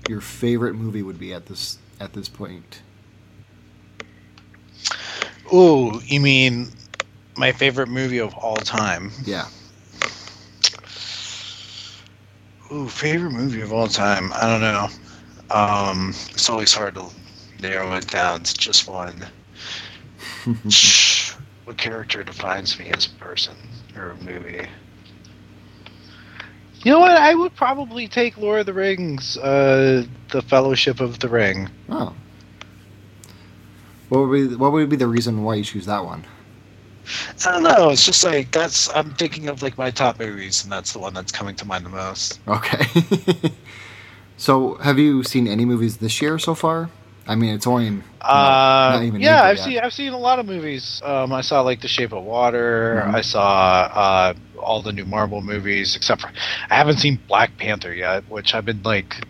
your favorite movie would be at this at this point? Ooh, you mean my favorite movie of all time? Yeah. Ooh, favorite movie of all time. I don't know. Um, it's always hard to narrow it down to just one. what character defines me as a person or a movie? You know what? I would probably take Lord of the Rings, uh, The Fellowship of the Ring. Oh. What would be what would be the reason why you choose that one? I don't know. It's just like that's. I'm thinking of like my top movies, and that's the one that's coming to mind the most. Okay. so, have you seen any movies this year so far? I mean, it's only Uh, not even yeah, I've yet. seen I've seen a lot of movies. Um, I saw like The Shape of Water. Mhm. I saw uh, all the new Marvel movies, except for I haven't seen Black Panther yet, which I've been like.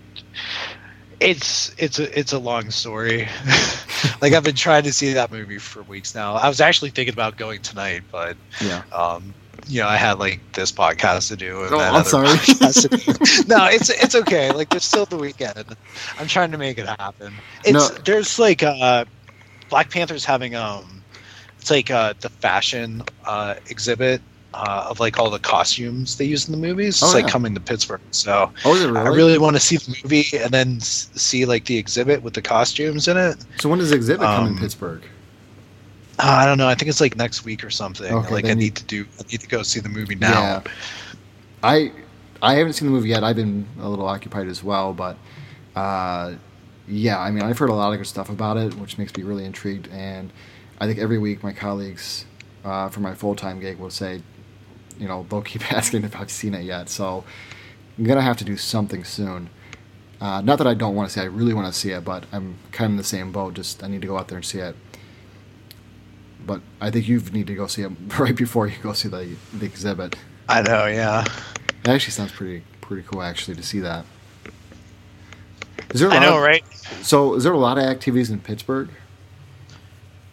It's it's a it's a long story. like I've been trying to see that movie for weeks now. I was actually thinking about going tonight, but yeah. um, you know, I had like this podcast to do. Oh, I'm sorry. podcast to do. no, it's it's okay. Like there's still the weekend. I'm trying to make it happen. It's No. there's like uh, Black Panther's having um, it's like uh the fashion uh exhibit. Uh, of like all the costumes they use in the movies, it's Oh, like yeah. coming to Pittsburgh. So Oh, really? I really want to see the movie and then s- see like the exhibit with the costumes in it. So when does the exhibit come in Um, Pittsburgh? Uh, I don't know. I think it's like next week or something. Okay, like I need to do. I need to go see the movie now. Yeah. I I haven't seen the movie yet. I've been a little occupied as well, but uh, yeah, I mean, I've heard a lot of good stuff about it, which makes me really intrigued. And I think every week my colleagues uh, for my full time gig will say, you know, they'll keep asking if I've seen it yet. So I'm gonna have to do something soon. Uh, not that I don't want to see it, I really want to see it, but I'm kind of in the same boat. Just I need to go out there and see it. But I think you need to go see it right before you go see the the exhibit. I know, yeah. It actually sounds pretty pretty cool actually to see that. Is there a I lot know, of, right? So, is there a lot of activities in Pittsburgh?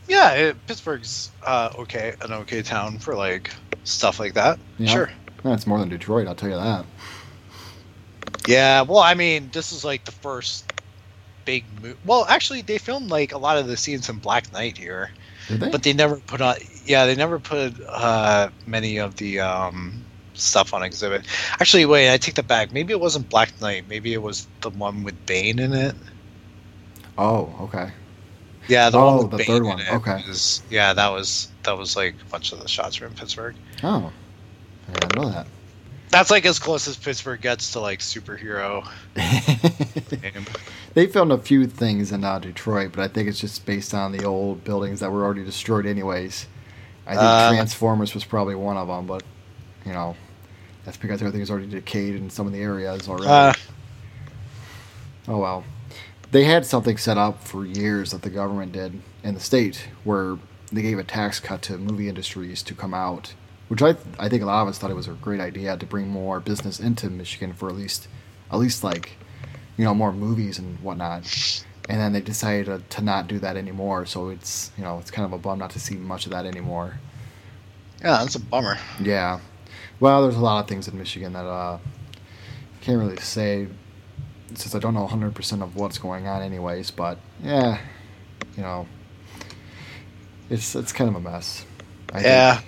Yeah, it, Pittsburgh's uh, okay, an okay town for like stuff like that. Yeah. Sure. It's more than Detroit, I'll tell you that. Yeah, well, I mean, this is like the first big move. Well, actually, they filmed like a lot of the scenes in Black Knight here, Did they? but they never put on. Yeah, they never put uh, many of the um, stuff on exhibit. Actually, wait, I take that back. Maybe it wasn't Black Knight. Maybe it was the one with Bane in it. oh, okay. Yeah, the Oh, one with the Bane third in one. Okay. was- yeah, that was that was like a bunch of the shots were in Pittsburgh. Oh, I didn't know that. That's like as close as Pittsburgh gets to like superhero. they filmed a few things in uh, Detroit, but I think it's just based on the old buildings that were already destroyed, anyways. I think Uh, Transformers was probably one of them, but you know, that's because everything is already decayed in some of the areas already. Uh, oh well, they had something set up for years that the government did in the state where they gave a tax cut to movie industries to come out, which I I think a lot of us thought it was a great idea to bring more business into Michigan for at least at least like you know more movies and whatnot. And then they decided to, to not do that anymore, so it's you know it's kind of a bum not to see much of that anymore. yeah, that's a bummer. Yeah. Well, there's a lot of things in Michigan that uh can't really say since I don't know 100% of what's going on anyways, but yeah, you know, it's it's kind of a mess. I yeah, Think.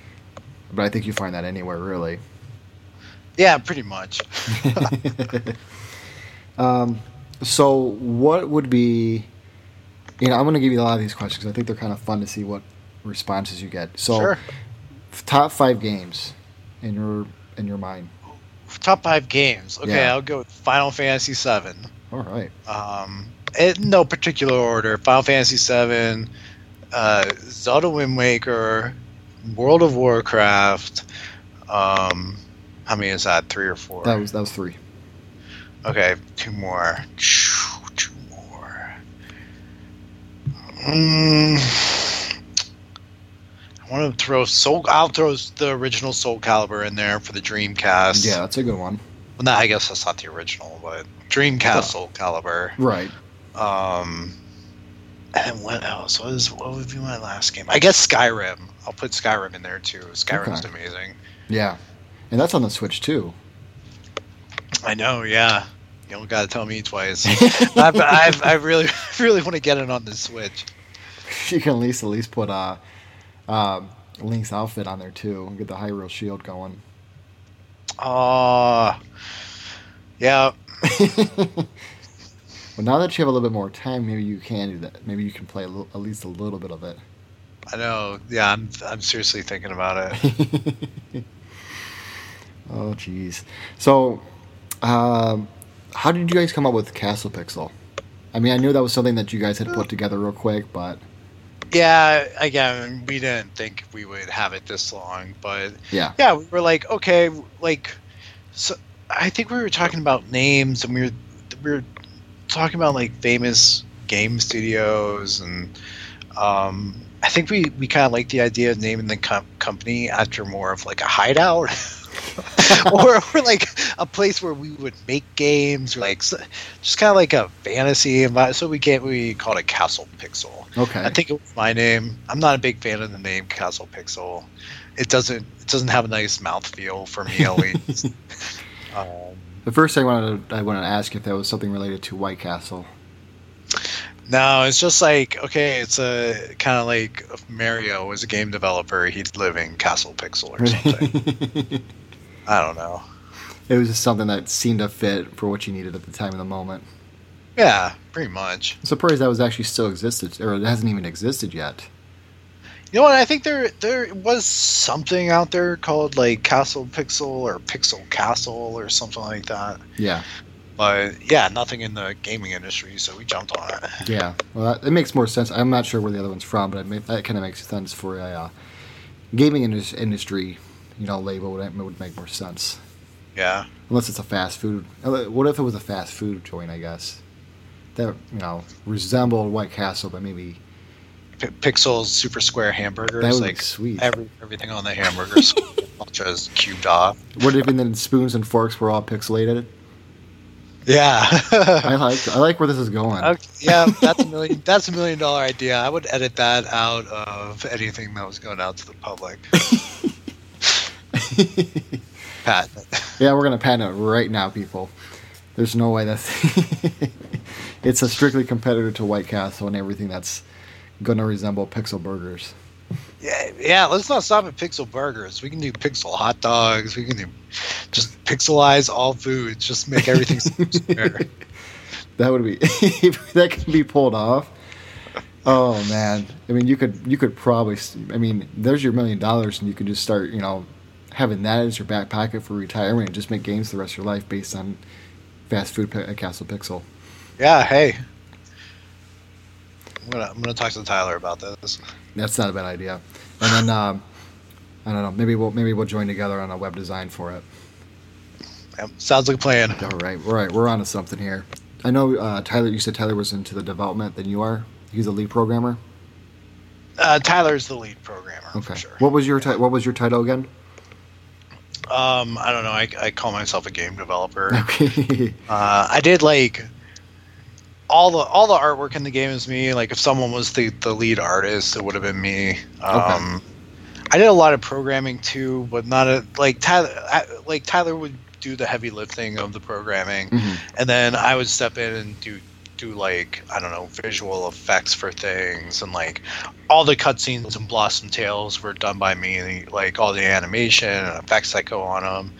But I think you find that anywhere really. yeah, pretty much. um so what would be you know, I'm going to give you a lot of these questions. I think they're kind of fun to see what responses you get. So sure. top 5 games in your in your mind. Top five games. Okay, Yeah. I'll go with Final Fantasy VII. All right. Um, in no particular order. Final Fantasy VII, uh, Zelda Wind Waker, World of Warcraft. Um, how many is that? Three or four? That was that was 3. Okay, two more. Two more. Mm, I want to throw Soul. I'll throw the original Soul Calibur in there for the Dreamcast. Yeah, that's a good one. Well, no, I guess that's not the original, but Dreamcast Soul Calibur. Right. Um, and what else? What is what would be my last game? I guess Skyrim. I'll put Skyrim in there too. Skyrim's Okay. amazing. Yeah. And that's on the Switch too. I know. Yeah. You don't gotta tell me twice. I've, I've, I really, really want to get it on the Switch. you can at least at least put uh, um Link's outfit on there too and get the Hyrule Shield going. Uh yeah. well, now that you have a little bit more time, maybe you can do that. Maybe you can play a little, at least a little bit of it. I know. Yeah, I'm, I'm seriously thinking about it. oh, jeez. So, um, how did you guys come up with Castle Pixel? I mean, I knew that was something that you guys had put together real quick, but Yeah, again, we didn't think we would have it this long, but yeah, yeah, we were like, okay, like, so I think we were talking about names, and we were we were talking about like famous game studios, and um, I think we we kind of like the idea of naming the com- company after more of like a hideout. or, or like a place where we would make games, or like just kind of like a fantasy environment. So we can't we called it Castle Pixel. okay. I think it was my name. I'm not a big fan of the name Castle Pixel. It doesn't it doesn't have a nice mouthfeel for me at least. um, the first thing I wanted to, I wanted to ask if that was something related to White Castle. no, it's just like okay, it's a kind of like Mario was a game developer, he'd live in Castle Pixel or something. I don't know. it was just something that seemed to fit for what you needed at the time of the moment. Yeah, pretty much. I'm surprised that was actually still existed, or it hasn't even existed yet. You know what? I think there there was something out there called like Castle Pixel or Pixel Castle or something like that. Yeah, But yeah, nothing in the gaming industry, so we jumped on it. yeah. Well, that, it makes more sense. I'm not sure where the other one's from, but it that kind of makes sense for a uh, gaming indus- industry, you know, label would, would make more sense. Yeah. Unless it's a fast food. What if it was a fast food joint? I guess that you know resembled White Castle, but maybe P- Pixel's super square hamburgers, that would like be sweet. every everything on the hamburgers Ultra's cubed off. What if then the spoons and forks were all pixelated? Yeah. I like I like where this is going. Okay, yeah, that's a million. That's a million dollar idea. I would edit that out of anything that was going out to the public. Patent. it. Yeah, we're gonna patent it right now, people. There's no way that's. it's a strictly competitor to White Castle and everything that's gonna resemble Pixel Burgers. Yeah, yeah. Let's not stop at pixel burgers. We can do pixel hot dogs. We can do just pixelize all foods. Just make everything square. That would be that can be pulled off. Oh man, I mean, you could you could probably. I mean, there's your million dollars, and you could just start, you know, having that as your back pocket for retirement, and just make games the rest of your life based on fast food at Castle Pixel. Yeah. Hey. I'm gonna I'm gonna talk to Tyler about this. That's not a bad idea. And then um, I don't know, maybe we'll maybe we'll join together on a web design for it. Yep, sounds like a plan. All right, all right, we're on to something here. I know uh, Tyler. You said Tyler was into the development than you are. He's a lead programmer. Uh, Tyler's the lead programmer Okay. for sure. What was your ti- What was your title again? Um, I don't know. I, I call myself a game developer. Okay. Uh, I did like all the all the artwork in the game is me. Like if someone was the the lead artist, it would have been me. Um, I did a lot of programming too, but not a like Tyler. I, like Tyler would do the heavy lifting of the programming, Mhm. and then I would step in and do do like I don't know visual effects for things, and like all the cutscenes and Blossom Tales were done by me. Like all the animation and effects that go on them.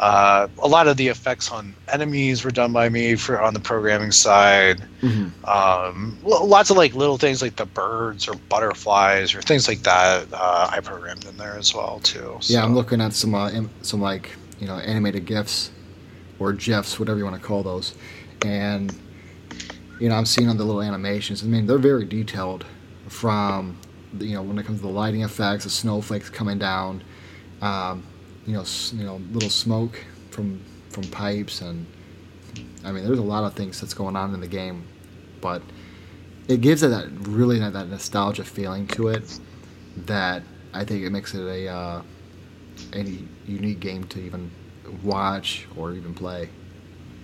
Uh, a lot of the effects on enemies were done by me for on the programming side. Mhm. Um, lots of like little things like the birds or butterflies or things like that. Uh, I programmed in there as well too. Yeah, I'm looking at some uh, some like you know animated gifs or gifs, whatever you want to call those, and you know I'm seeing on the little animations. I mean, they're very detailed from the- you know when it comes to the lighting effects, the snowflakes coming down, um, you know, s- you know, little smoke from from pipes, and I mean, there's a lot of things that's going on in the game, but it gives it that really that, that nostalgia feeling to it that I think it makes it a uh, any unique game to even watch or even play.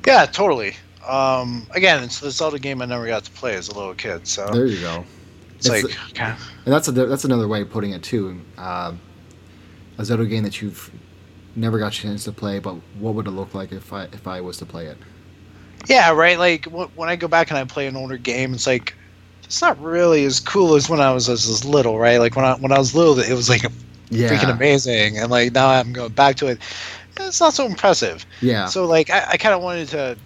Yeah, totally. Um, again, it's the Zelda game I never got to play as a little kid, so There you go. it's, it's like okay. And that's a that's another way of putting it too. Uh, a Zelda game that you've never got a chance to play, but what would it look like if I if I was to play it? yeah, right. Like when I go back and I play an older game, it's like it's not really as cool as when I was as, as little, right? Like when I when I was little, it was like Yeah, freaking amazing, and like now I'm going back to it. It's not so impressive. yeah, So like I, I kind of wanted to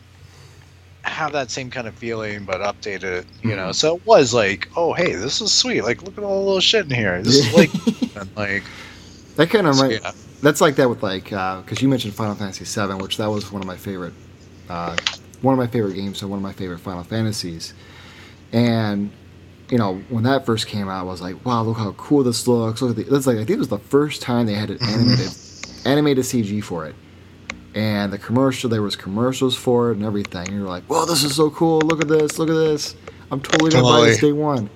have that same kind of feeling, but update it. You know, Mhm. so it was like, oh hey, this is sweet. Like look at all the little shit in here. This is like and like that kind of so, right. yeah. That's like that with like because you mentioned Final Fantasy VII, which that was one of my favorite, uh, one of my favorite games and one of my favorite Final Fantasies, and you know when that first came out, I was like, wow, look how cool this looks. Look at the, that's like I think it was the first time they had an animated animated CG for it, and the commercial there was commercials for it and everything. And you're like, whoa, this is so cool. Look at this. Look at this. I'm totally gonna buy this day one.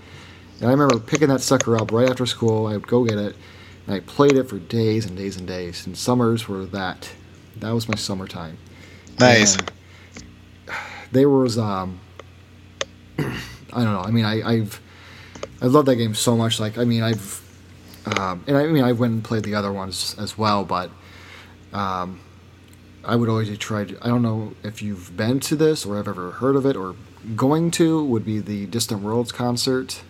And I remember picking that sucker up right after school. I would go get it, and I played it for days and days and days. And summers were that. That was my summertime. Nice. And there was um, I don't know. I mean, I, I've I love that game so much. Like, I mean, I've um, and I mean, I went and played the other ones as well, but um, I would always try. To, I don't know if you've been to this or have ever heard of it or going to. Would be the Distant Worlds concert.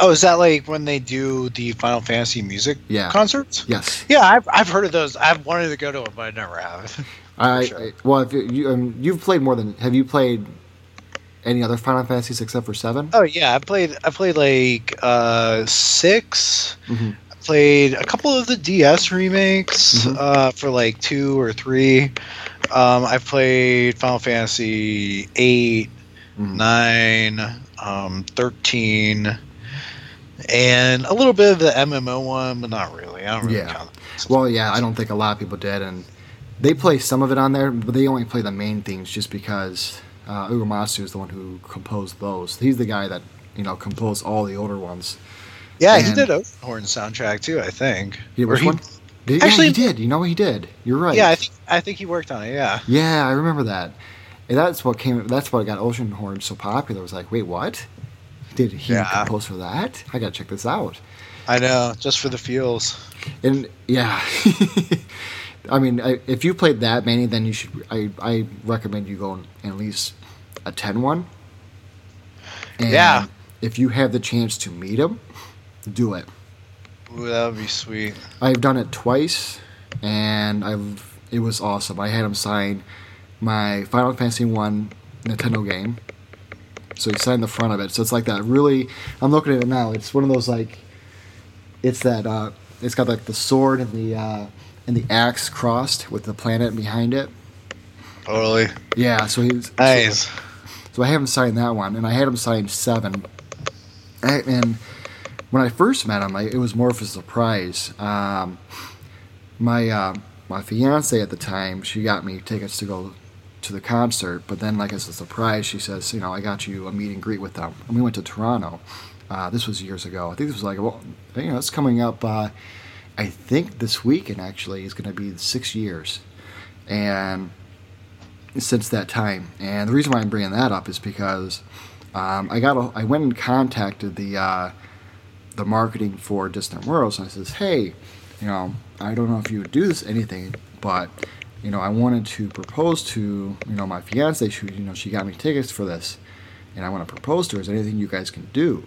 Oh, is that like when they do the Final Fantasy music Yeah. concerts? Yes. Yeah, I've, I've heard of those. I've wanted to go to them, but I never have. I, sure. Well, if you, you um, you've played more than have you played any other Final Fantasies except for seven? Oh yeah, I played. I played like uh, 6 Mhm. Played a couple of the DS remakes Mhm. uh, for like two or three. Um, I played Final Fantasy eight, Mhm. nine, um, thirteen, and a little bit of the MMO one, but not really. I don't really Yeah. count. Well, yeah, I don't think a lot of people did, and they play some of it on there, but they only play the main themes just because uh, Uematsu is the one who composed those. He's the guy that you know composed all the older ones. Yeah, he And- did Oceanhorn soundtrack too. I think. Yeah, which he- one? Did, Actually- yeah, he did. You know, what he did. You're right. Yeah, I think I think he worked on it. Yeah. Yeah, I remember that. And that's what came. That's what got Oceanhorn so popular. It was like, wait, what? Did he Yeah. compose for that? I gotta check this out. I know, just for the feels. And yeah, I mean, I, if you played that many, then you should. I I recommend you go and at least attend one. And Yeah. If you have the chance to meet him, do it. Ooh, that would be sweet. I've done it twice, and I've it was awesome. I had him sign my Final Fantasy One Nintendo game. So he signed the front of it. So it's like that. Really, I'm looking at it now. It's one of those like, it's that. Uh, it's got like the sword and the uh, and the axe crossed with the planet behind it. Totally. Yeah. So he's Nice. so I haven't signed that one, and I had him sign seven. I, and when I first met him, I, it was more of a surprise. Um, my uh, my fiance at the time, she got me tickets to go to the concert, but then, like as a surprise, she says, "You know, I got you a meet and greet with them." And we went to Toronto. Uh, this was years ago. I think this was like, well, you know, it's coming up. Uh, I think this weekend actually is going to be six years, and since that time. And the reason why I'm bringing that up is because um, I got a, I went and contacted the uh, the marketing for Distant Worlds, and I says, hey, you know, I don't know if you would do this anything, but you know, I wanted to propose to you know my fiance. She you know she got me tickets for this, and I want to propose to her. Is there anything you guys can do?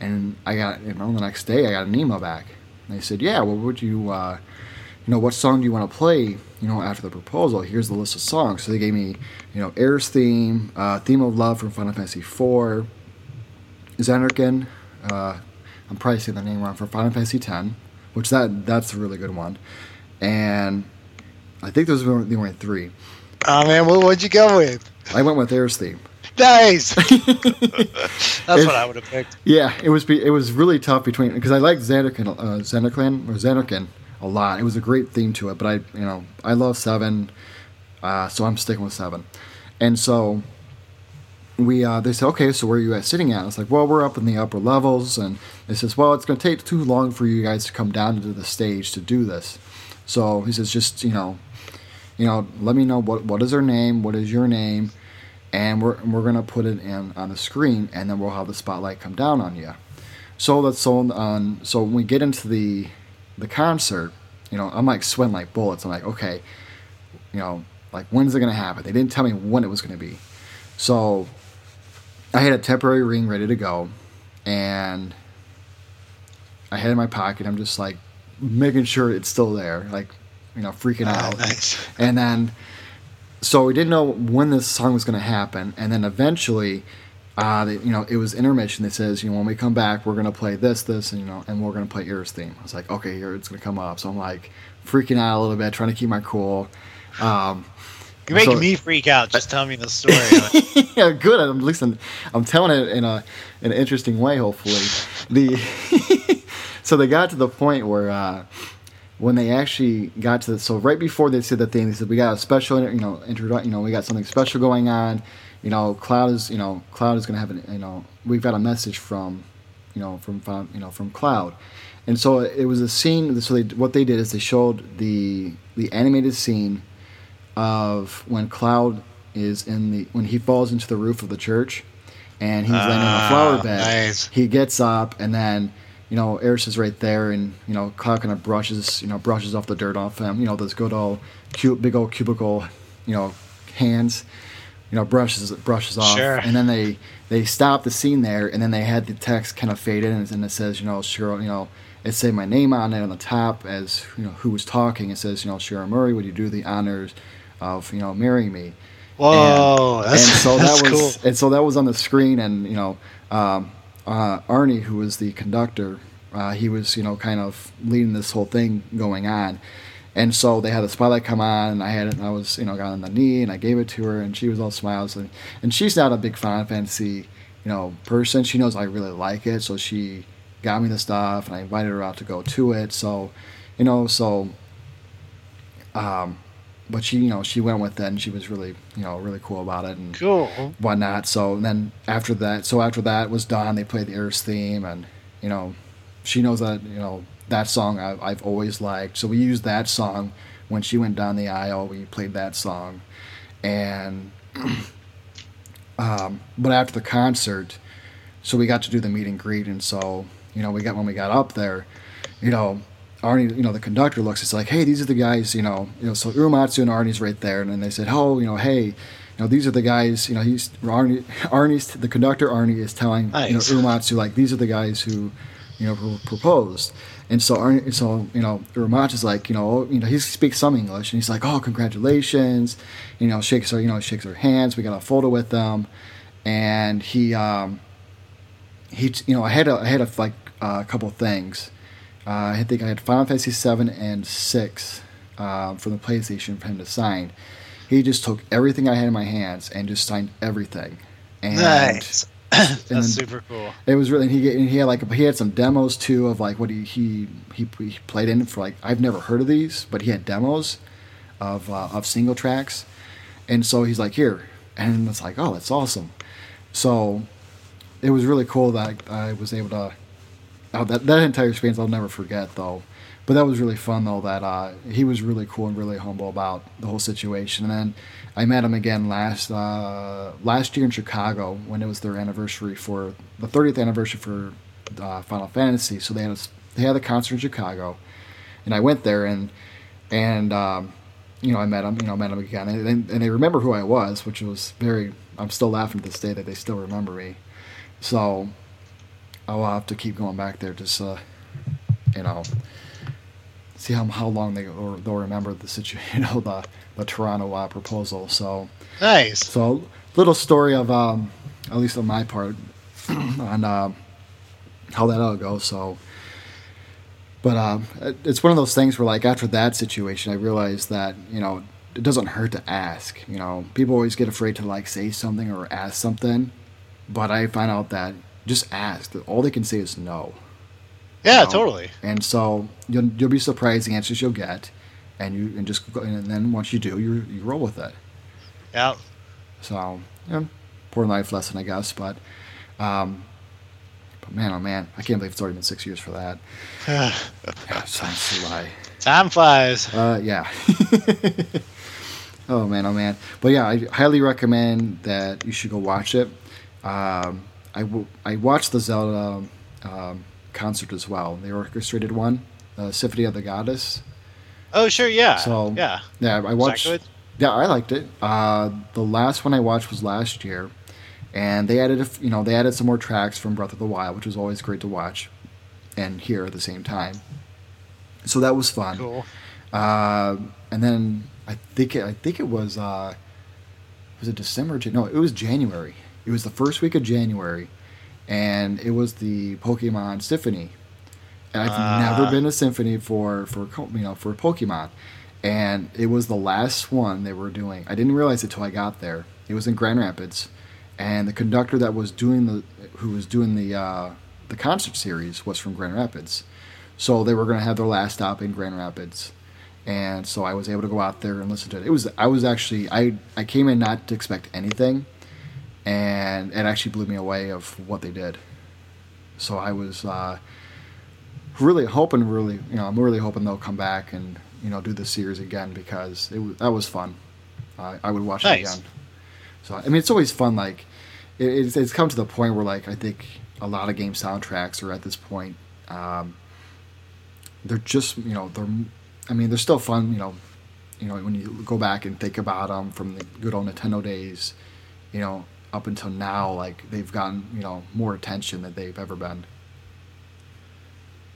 And I got you know the next day I got an email back. And they said, yeah, well, would you uh, you know, what song do you want to play, you know, after the proposal? Here's the list of songs. So they gave me, you know, Aerith's theme, uh, Theme of Love from Final Fantasy IV, Xanarkin, uh, I'm probably saying the name wrong, for Final Fantasy X, which that that's a really good one. And I think those were the only three. Oh man, what would you go with? I went with Aerith's theme. Nice. That's what I would have picked. Yeah, it was be, it was really tough between because I like Xanarkin, uh, Xanarclan or Xanarkin a lot. It was a great theme to it, but I you know I love seven, uh, so I'm sticking with seven. And so we uh, they said, okay, so where are you guys sitting at? I was like, well, we're up in the upper levels, and they says, well, it's going to take too long for you guys to come down into the stage to do this. So he says, just you know, you know, let me know what what is her name, what is your name, and we're we're gonna put it in on the screen, and then we'll have the spotlight come down on you. So that's so on. So when we get into the the concert, you know, I'm like sweating like bullets. I'm like, okay, you know, like when's it gonna happen? They didn't tell me when it was gonna be. So I had a temporary ring ready to go, and I had it in my pocket. I'm just like making sure it's still there, like you know, freaking Ah, out. nice. And then, so we didn't know when this song was going to happen. And then eventually, uh, they, you know, it was intermission that says, you know, when we come back, we're going to play this, this, and, you know, and we're going to play Aerith's theme. I was like, okay, here it's going to come up. So I'm like freaking out a little bit, trying to keep my cool. Um, You're making So- me freak out. Just tell me the story. yeah, good. I'm listening. I'm telling it in a in an interesting way. Hopefully, the so they got to the point where uh, when they actually got to the so right before they said the thing, they said we got a special you know introdu- you know we got something special going on. You know, Cloud is you know Cloud is gonna have an you know we've got a message from you know from from you know from Cloud. And so it was a scene. So they, what they did is they showed the the animated scene of when Cloud is in the when he falls into the roof of the church, and he's laying on a Ah, flower bed. nice. He gets up, and then you know Aerith is right there, and you know Cloud kind of brushes you know brushes off the dirt off him. You know those good old cute big old cubicle you know hands. You know brushes brushes off, Sure. and then they they stop the scene there, and then they had the text kind of fade in, and it says you know Cheryl you know it said my name on it on the top as you know who was talking. It says you know Cheryl Murray, would you do the honors of you know marrying me? Whoa, and, that's, and so that's that was cool. and so that was on the screen and you know um, uh, Arnie who was the conductor uh, he was you know kind of leading this whole thing going on and so they had the spotlight come on and I had it and I was you know got on the knee and I gave it to her and she was all smiles and, and she's not a big Final Fantasy you know person she knows I really like it so she got me the stuff and I invited her out to go to it so you know so um, but she you know she went with it and she was really you know really cool about it and Cool. whatnot. So then after that, so after that was done, they played the Aerith theme, and you know, she knows that you know that song I, I've always liked. So we used that song when she went down the aisle. We played that song, and um, but after the concert, so we got to do the meet and greet, and so you know we got when we got up there, you know. Arnie, you know, the conductor looks. It's like, hey, these are the guys. You know, you know. So Uematsu and Arnie's right there, and then they said, oh, you know, hey, you know, these are the guys. You know, he's Arnie. Arnie's the conductor. Arnie is telling Nice. you know Uematsu like these are the guys who, you know, pro- proposed. And so Arnie, so you know, Uematsu's like, you know, you know, he speaks some English, and he's like, oh, congratulations. You know, shakes her, you know, shakes her hands. We got a photo with them, and he, um, he, you know, I had a, I had a like a couple things. Uh, I think I had Final Fantasy seven and six um, from the PlayStation for him to sign. He just took everything I had in my hands and just signed everything. And nice. That's then- super cool. it was really he and he had like he had some demos too of like what he he he, he played in for like I've never heard of these, but he had demos of uh, of single tracks, and so he's like here, and it's like oh that's awesome, so it was really cool that I, I was able to. Oh, that that entire experience I'll never forget though, but that was really fun though. That uh, he was really cool and really humble about the whole situation. And then I met him again last uh, last year in Chicago when it was their anniversary for the 30th anniversary for uh, Final Fantasy. So they had a, they had a concert in Chicago, and I went there and and um, you know I met him. You know met him again, and, and they remember who I was, which was very. I'm still laughing to this day that they still remember me. So I'll have to keep going back there just uh, you know see how how long they or they'll remember the situation, you know, the the Toronto uh, proposal. So Nice. so little story of um, at least on my part on uh, how that all goes. So. But um, it's one of those things where, like, after that situation, I realized that you know it doesn't hurt to ask. You know, people always get afraid to like say something or ask something, but I find out that just ask. All they can say is no. Yeah, know, totally. And so you'll you'll be surprised the answers you'll get, and you and just go, and then once you do, you you roll with it. Yeah. So yeah, poor life lesson, I guess. But um, but man, oh man, I can't believe it's already been six years for that. Yeah, too high. Time flies. Uh, yeah. oh man, oh man. But yeah, I highly recommend that you should go watch it. Um, I, w- I watched the Zelda um, concert as well, the orchestrated one, uh, Symphony of the Goddess. Oh, sure. Yeah. So yeah. yeah, I watched. Yeah, I liked it. Uh, the last one I watched was last year, and they added, a f- you know, they added some more tracks from Breath of the Wild, which was always great to watch, and hear at the same time. So that was fun. Cool. Uh, and then I think it, I think it was uh, was it December? No, it was January. It was the first week of January, and it was the Pokemon Symphony. And I've Ah. never been to Symphony for for you know for Pokemon, and it was the last one they were doing. I didn't realize it till I got there. It was in Grand Rapids, and the conductor that was doing the who was doing the uh, the concert series was from Grand Rapids. So they were going to have their last stop in Grand Rapids, and so I was able to go out there and listen to it. It was I was actually I I came in not to expect anything, and it actually blew me away of what they did. So I was uh, really hoping, really you know I'm really hoping they'll come back and you know do the series again because it was, that was fun. Uh, I would watch it again. So I mean it's always fun like it, it's, it's come to the point where like I think a lot of game soundtracks are at this point. Um, they're just you know they're I mean they're still fun you know you know when you go back and think about them from the good old Nintendo days you know up until now like they've gotten you know more attention than they've ever been.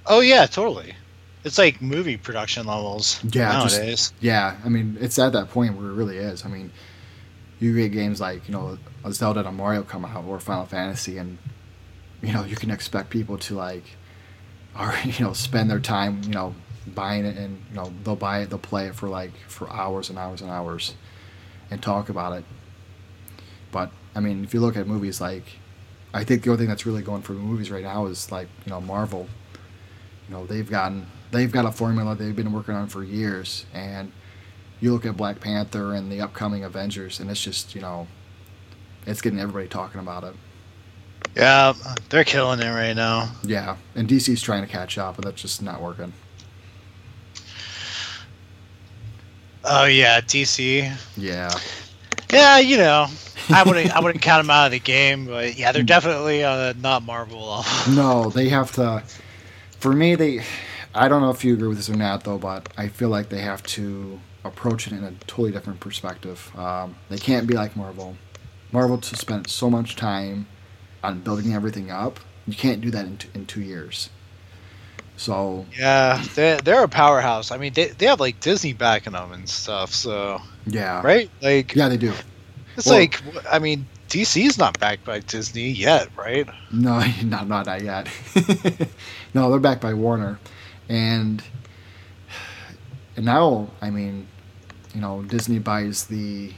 Oh yeah, totally. It's like movie production levels Yeah, just- yeah I mean it's at that point where it really is. I mean you get games like you know a Zelda and a Mario come out or Final Fantasy and you know you can expect people to like or you know spend their time you know buying it and you know they'll buy it they'll play it for like for hours and hours and hours and talk about it. But i mean if you look at movies like i think the only thing that's really going for movies right now is like you know marvel you know they've gotten they've got a formula they've been working on for years and you look at black panther and the upcoming avengers and it's just you know it's getting everybody talking about it Yeah, they're killing it right now. Yeah, and DC's trying to catch up, but that's just not working. Oh yeah, DC. Yeah. Yeah, you know, I wouldn't I wouldn't count them out of the game, but yeah, they're definitely uh, not Marvel level. No, they have to. For me, they. I don't know if you agree with this or not, though, but I feel like they have to approach it in a totally different perspective. Um, they can't be like Marvel. Marvel to spent so much time on building everything up. You can't do that in, t- in two years. So Yeah, they they're a powerhouse. I mean, they they have like Disney backing them and stuff. So yeah, right, like yeah, they do. It's Well- like I mean, DC's not backed by Disney yet, right? No, not not that yet. no, they're backed by Warner, and and now I mean, you know, Disney buys the,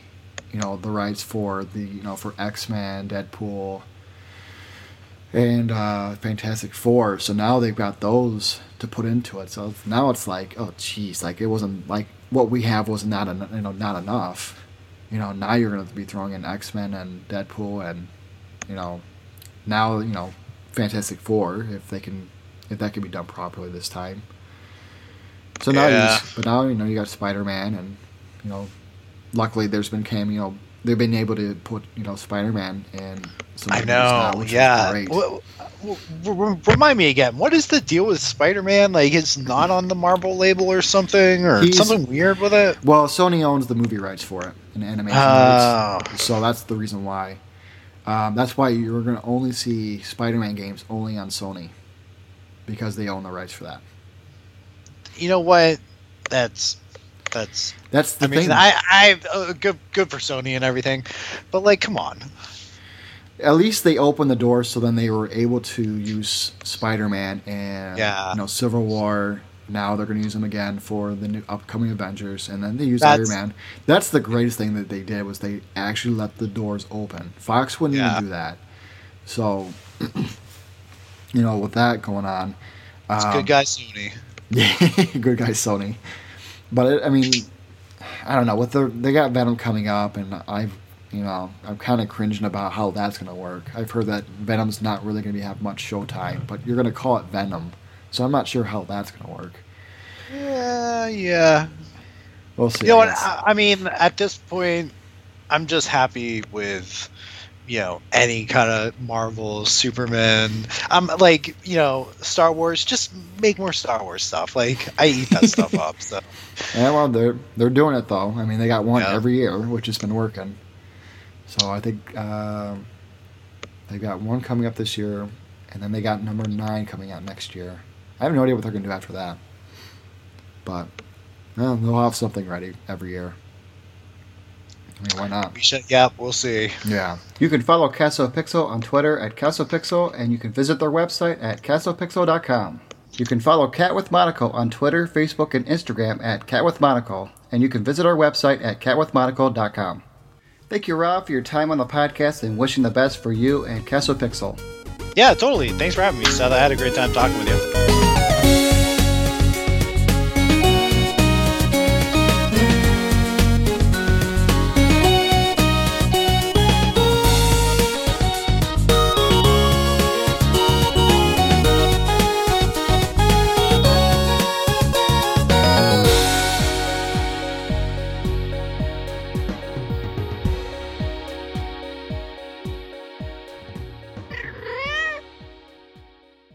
you know, the rights for the you know for X Men, Deadpool, and uh, Fantastic Four. So now they've got those to put into it. So now it's like, oh, geez, like it wasn't like what we have was not en- you know not enough. You know, now you're going to be throwing in X Men and Deadpool and you know now you know Fantastic Four if they can if that can be done properly this time. So now, you just, but now you know you got Spider Man, and you know, luckily there's been cam, you know, they've been able to put you know Spider Man in some I movies now, know. which is yeah. great. W- w- w- remind me again. What is the deal with Spider-Man? Like, it's not on the Marvel label or something, or He's- something weird with it. Well, Sony owns the movie rights for it and animation Oh. rights, so that's the reason why. Um, that's why you're going to only see Spider-Man games only on Sony because they own the rights for that. You know what? That's that's. That's the I mean, thing. I I uh, good good for Sony and everything, but like, come on. at least they opened the door so then they were able to use Spider-Man and Yeah. you know Civil War. Now they're going to use him again for the new upcoming Avengers, and then they use Iron Man. That's the greatest thing that they did was they actually let the doors open. Fox wouldn't Yeah. even do that. So, you know, with that going on, It's um, good guy Sony. yeah, good guy Sony. But it, I mean, I don't know. With the they got Venom coming up, and I've you know I'm kind of cringing about how that's going to work. I've heard that Venom's not really going to have much showtime, but you're going to call it Venom, so I'm not sure how that's going to work. Yeah, yeah. We'll see. You know what? I, I mean, at this point, I'm just happy with you know any kind of Marvel, Superman. I'm like you know Star Wars. Just make more Star Wars stuff. Like I eat that stuff up. So Yeah, well, they're they're doing it though. I mean, they got one Yeah. every year, which has been working. So I think um they got one coming up this year, and then they got number nine coming out next year. I have no idea what they're going to do after that, but well, they'll have something ready every year. Mean, why not? Yeah, we'll see. Yeah. You can follow Castle Pixel on Twitter at Castle Pixel, and you can visit their website at castlepixel.com. You can follow Cat with Monocle on Twitter, Facebook, and Instagram at Cat with Monocle, and you can visit our website at catwithmonocle.com. Thank you, Rob, for your time on the podcast and wishing the best for you and Castle Pixel. Yeah, totally. Thanks for having me, Seth. I had a great time talking with you.